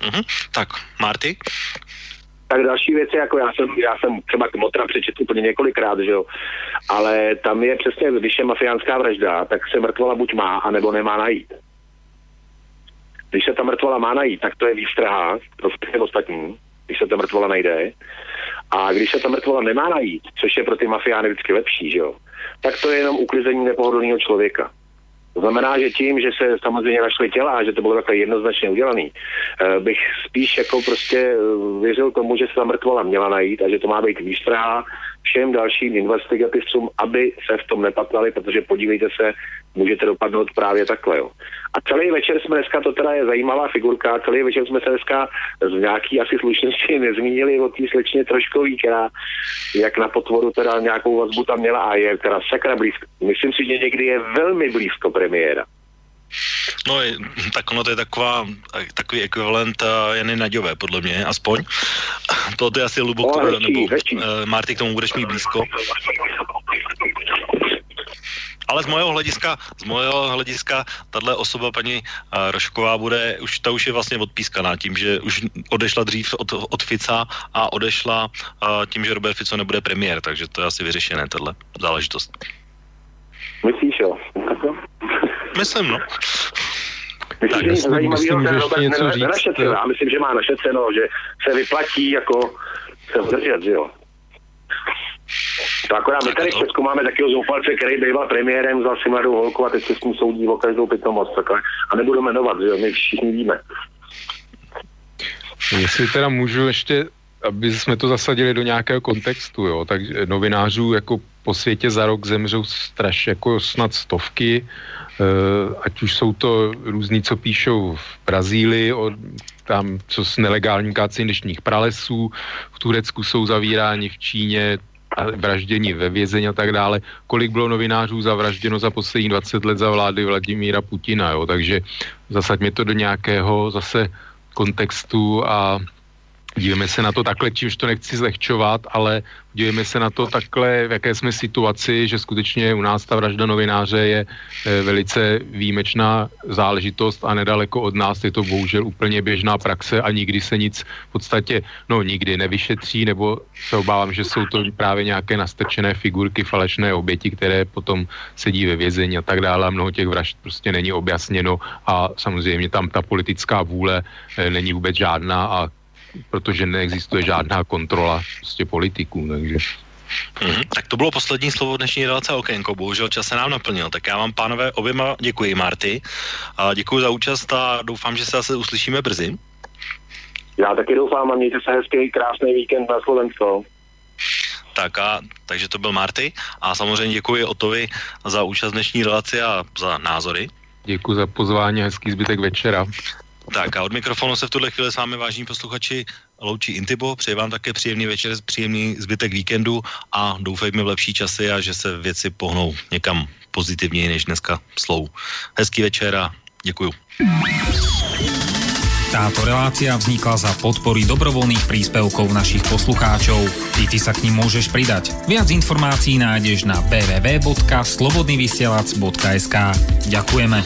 Uh-huh. Tak, Marty? Tak další věci, jako já jsem, já jsem třeba Kmotra přečetl úplně několikrát, že jo, ale tam je přesně, když je mafiánská vražda, tak se mrtvola buď má, anebo nemá najít. Když se ta mrtvola má najít, tak to je výstraha pro všechny ostatní, když se ta mrtvola najde. A když se ta mrtvola nemá najít, což je pro ty mafiány vždycky lepší, že jo, tak to je jenom uklizení nepohodlného člověka. To znamená, že tím, že se samozřejmě našly těla a že to bylo takhle jednoznačně udělaný, eh, bych spíš jako prostě eh, věřil tomu, že se ta mrtvola měla najít a že to má být výstraha všem dalším investigativcům, aby se v tom nepatlali, protože podívejte se, můžete dopadnout právě takhle. Jo. A celý večer jsme dneska, to teda je zajímavá figurka, celý večer jsme se dneska z nějaký asi slušnosti nezmínili o té slečně Troškový, která jak na potvoru teda nějakou vazbu tam měla a je teda sakra blízko. Myslím si, že někdy je velmi blízko premiéra. No, tak ono to je taková, takový ekvivalent uh, Jany Naďové, podle mě, aspoň. To je asi hluboko, no, nebo uh, Marty, k tomu budeš mít blízko. Ale z mojeho hlediska, z mojeho hlediska, tahle osoba paní uh, Rošková bude, už ta už je vlastně odpískaná tím, že už odešla dřív od, od Fica a odešla uh, tím, že Robert Fico nebude premiér, takže to je asi vyřešené, tahle záležitost. Myslíš, jo? Myslím, no. Myslím, Tak, že jestli- zajímavého ten Robert něco říct, nenašetřil. jo. Já myslím, že má našetřeno, že se vyplatí jako se udržet, že jo. To akorát my tady v Česku máme takového zoufalce, který býval premiérem, vzal si mladou holku a teď se s ním soudí o každou pitomost. Takhle. A nebudu jmenovat, že jo, my všichni víme. Jestli teda můžu ještě, aby jsme to zasadili do nějakého kontextu, jo, tak novinářů jako po světě za rok zemřou straš jako snad stovky, eh, ať už jsou to různí, co píšou v Brazílii, o, tam co s nelegálním kácením dešních pralesů, v Turecku jsou zavíráni, v Číně vraždění ve vězení a tak dále. Kolik bylo novinářů zavražděno za posledních 20 let za vlády Vladimíra Putina, jo? takže zasaďme to do nějakého zase kontextu a dívejme se na to takhle, čímž to nechci zlehčovat, ale dívejme se na to takhle, v jaké jsme situaci, že skutečně u nás ta vražda novináře je eh, velice výjimečná záležitost a nedaleko od nás je to bohužel úplně běžná praxe a nikdy se nic v podstatě, no nikdy nevyšetří, nebo se obávám, že jsou to právě nějaké nastrčené figurky, falešné oběti, které potom sedí ve vězení a tak dále a mnoho těch vražd prostě není objasněno a samozřejmě tam ta politická vůle eh, není vůbec žádná a protože neexistuje žádná kontrola prostě politiků, takže... Mhm. Tak to bylo poslední slovo dnešní relace Okénko. Bohužel čas se nám naplnil. Tak já vám, pánové, oběma děkuji, Marty. A děkuji za účast a doufám, že se zase uslyšíme brzy. Já taky doufám a mějte se hezký, krásný víkend na Slovensko. Tak a, takže to byl Marty. A samozřejmě děkuji Otovi za účast dnešní relaci a za názory. Děkuji za pozvání a hezký zbytek večera. Tak a od mikrofonu se v tuhle chvíli s vámi, vážní posluchači, loučí Intibo. Přeji vám také příjemný večer, příjemný zbytek víkendu a doufejme v lepší časy a že se věci pohnou někam pozitivněji než dneska slou. Hezký večer a děkuju. Táto relácia vznikla za podpory dobrovoľných príspevkov našich poslucháčov. I ty sa k ním môžeš pridať. Viac informácií nájdeš na www.slobodnyvysielac.sk Ďakujeme.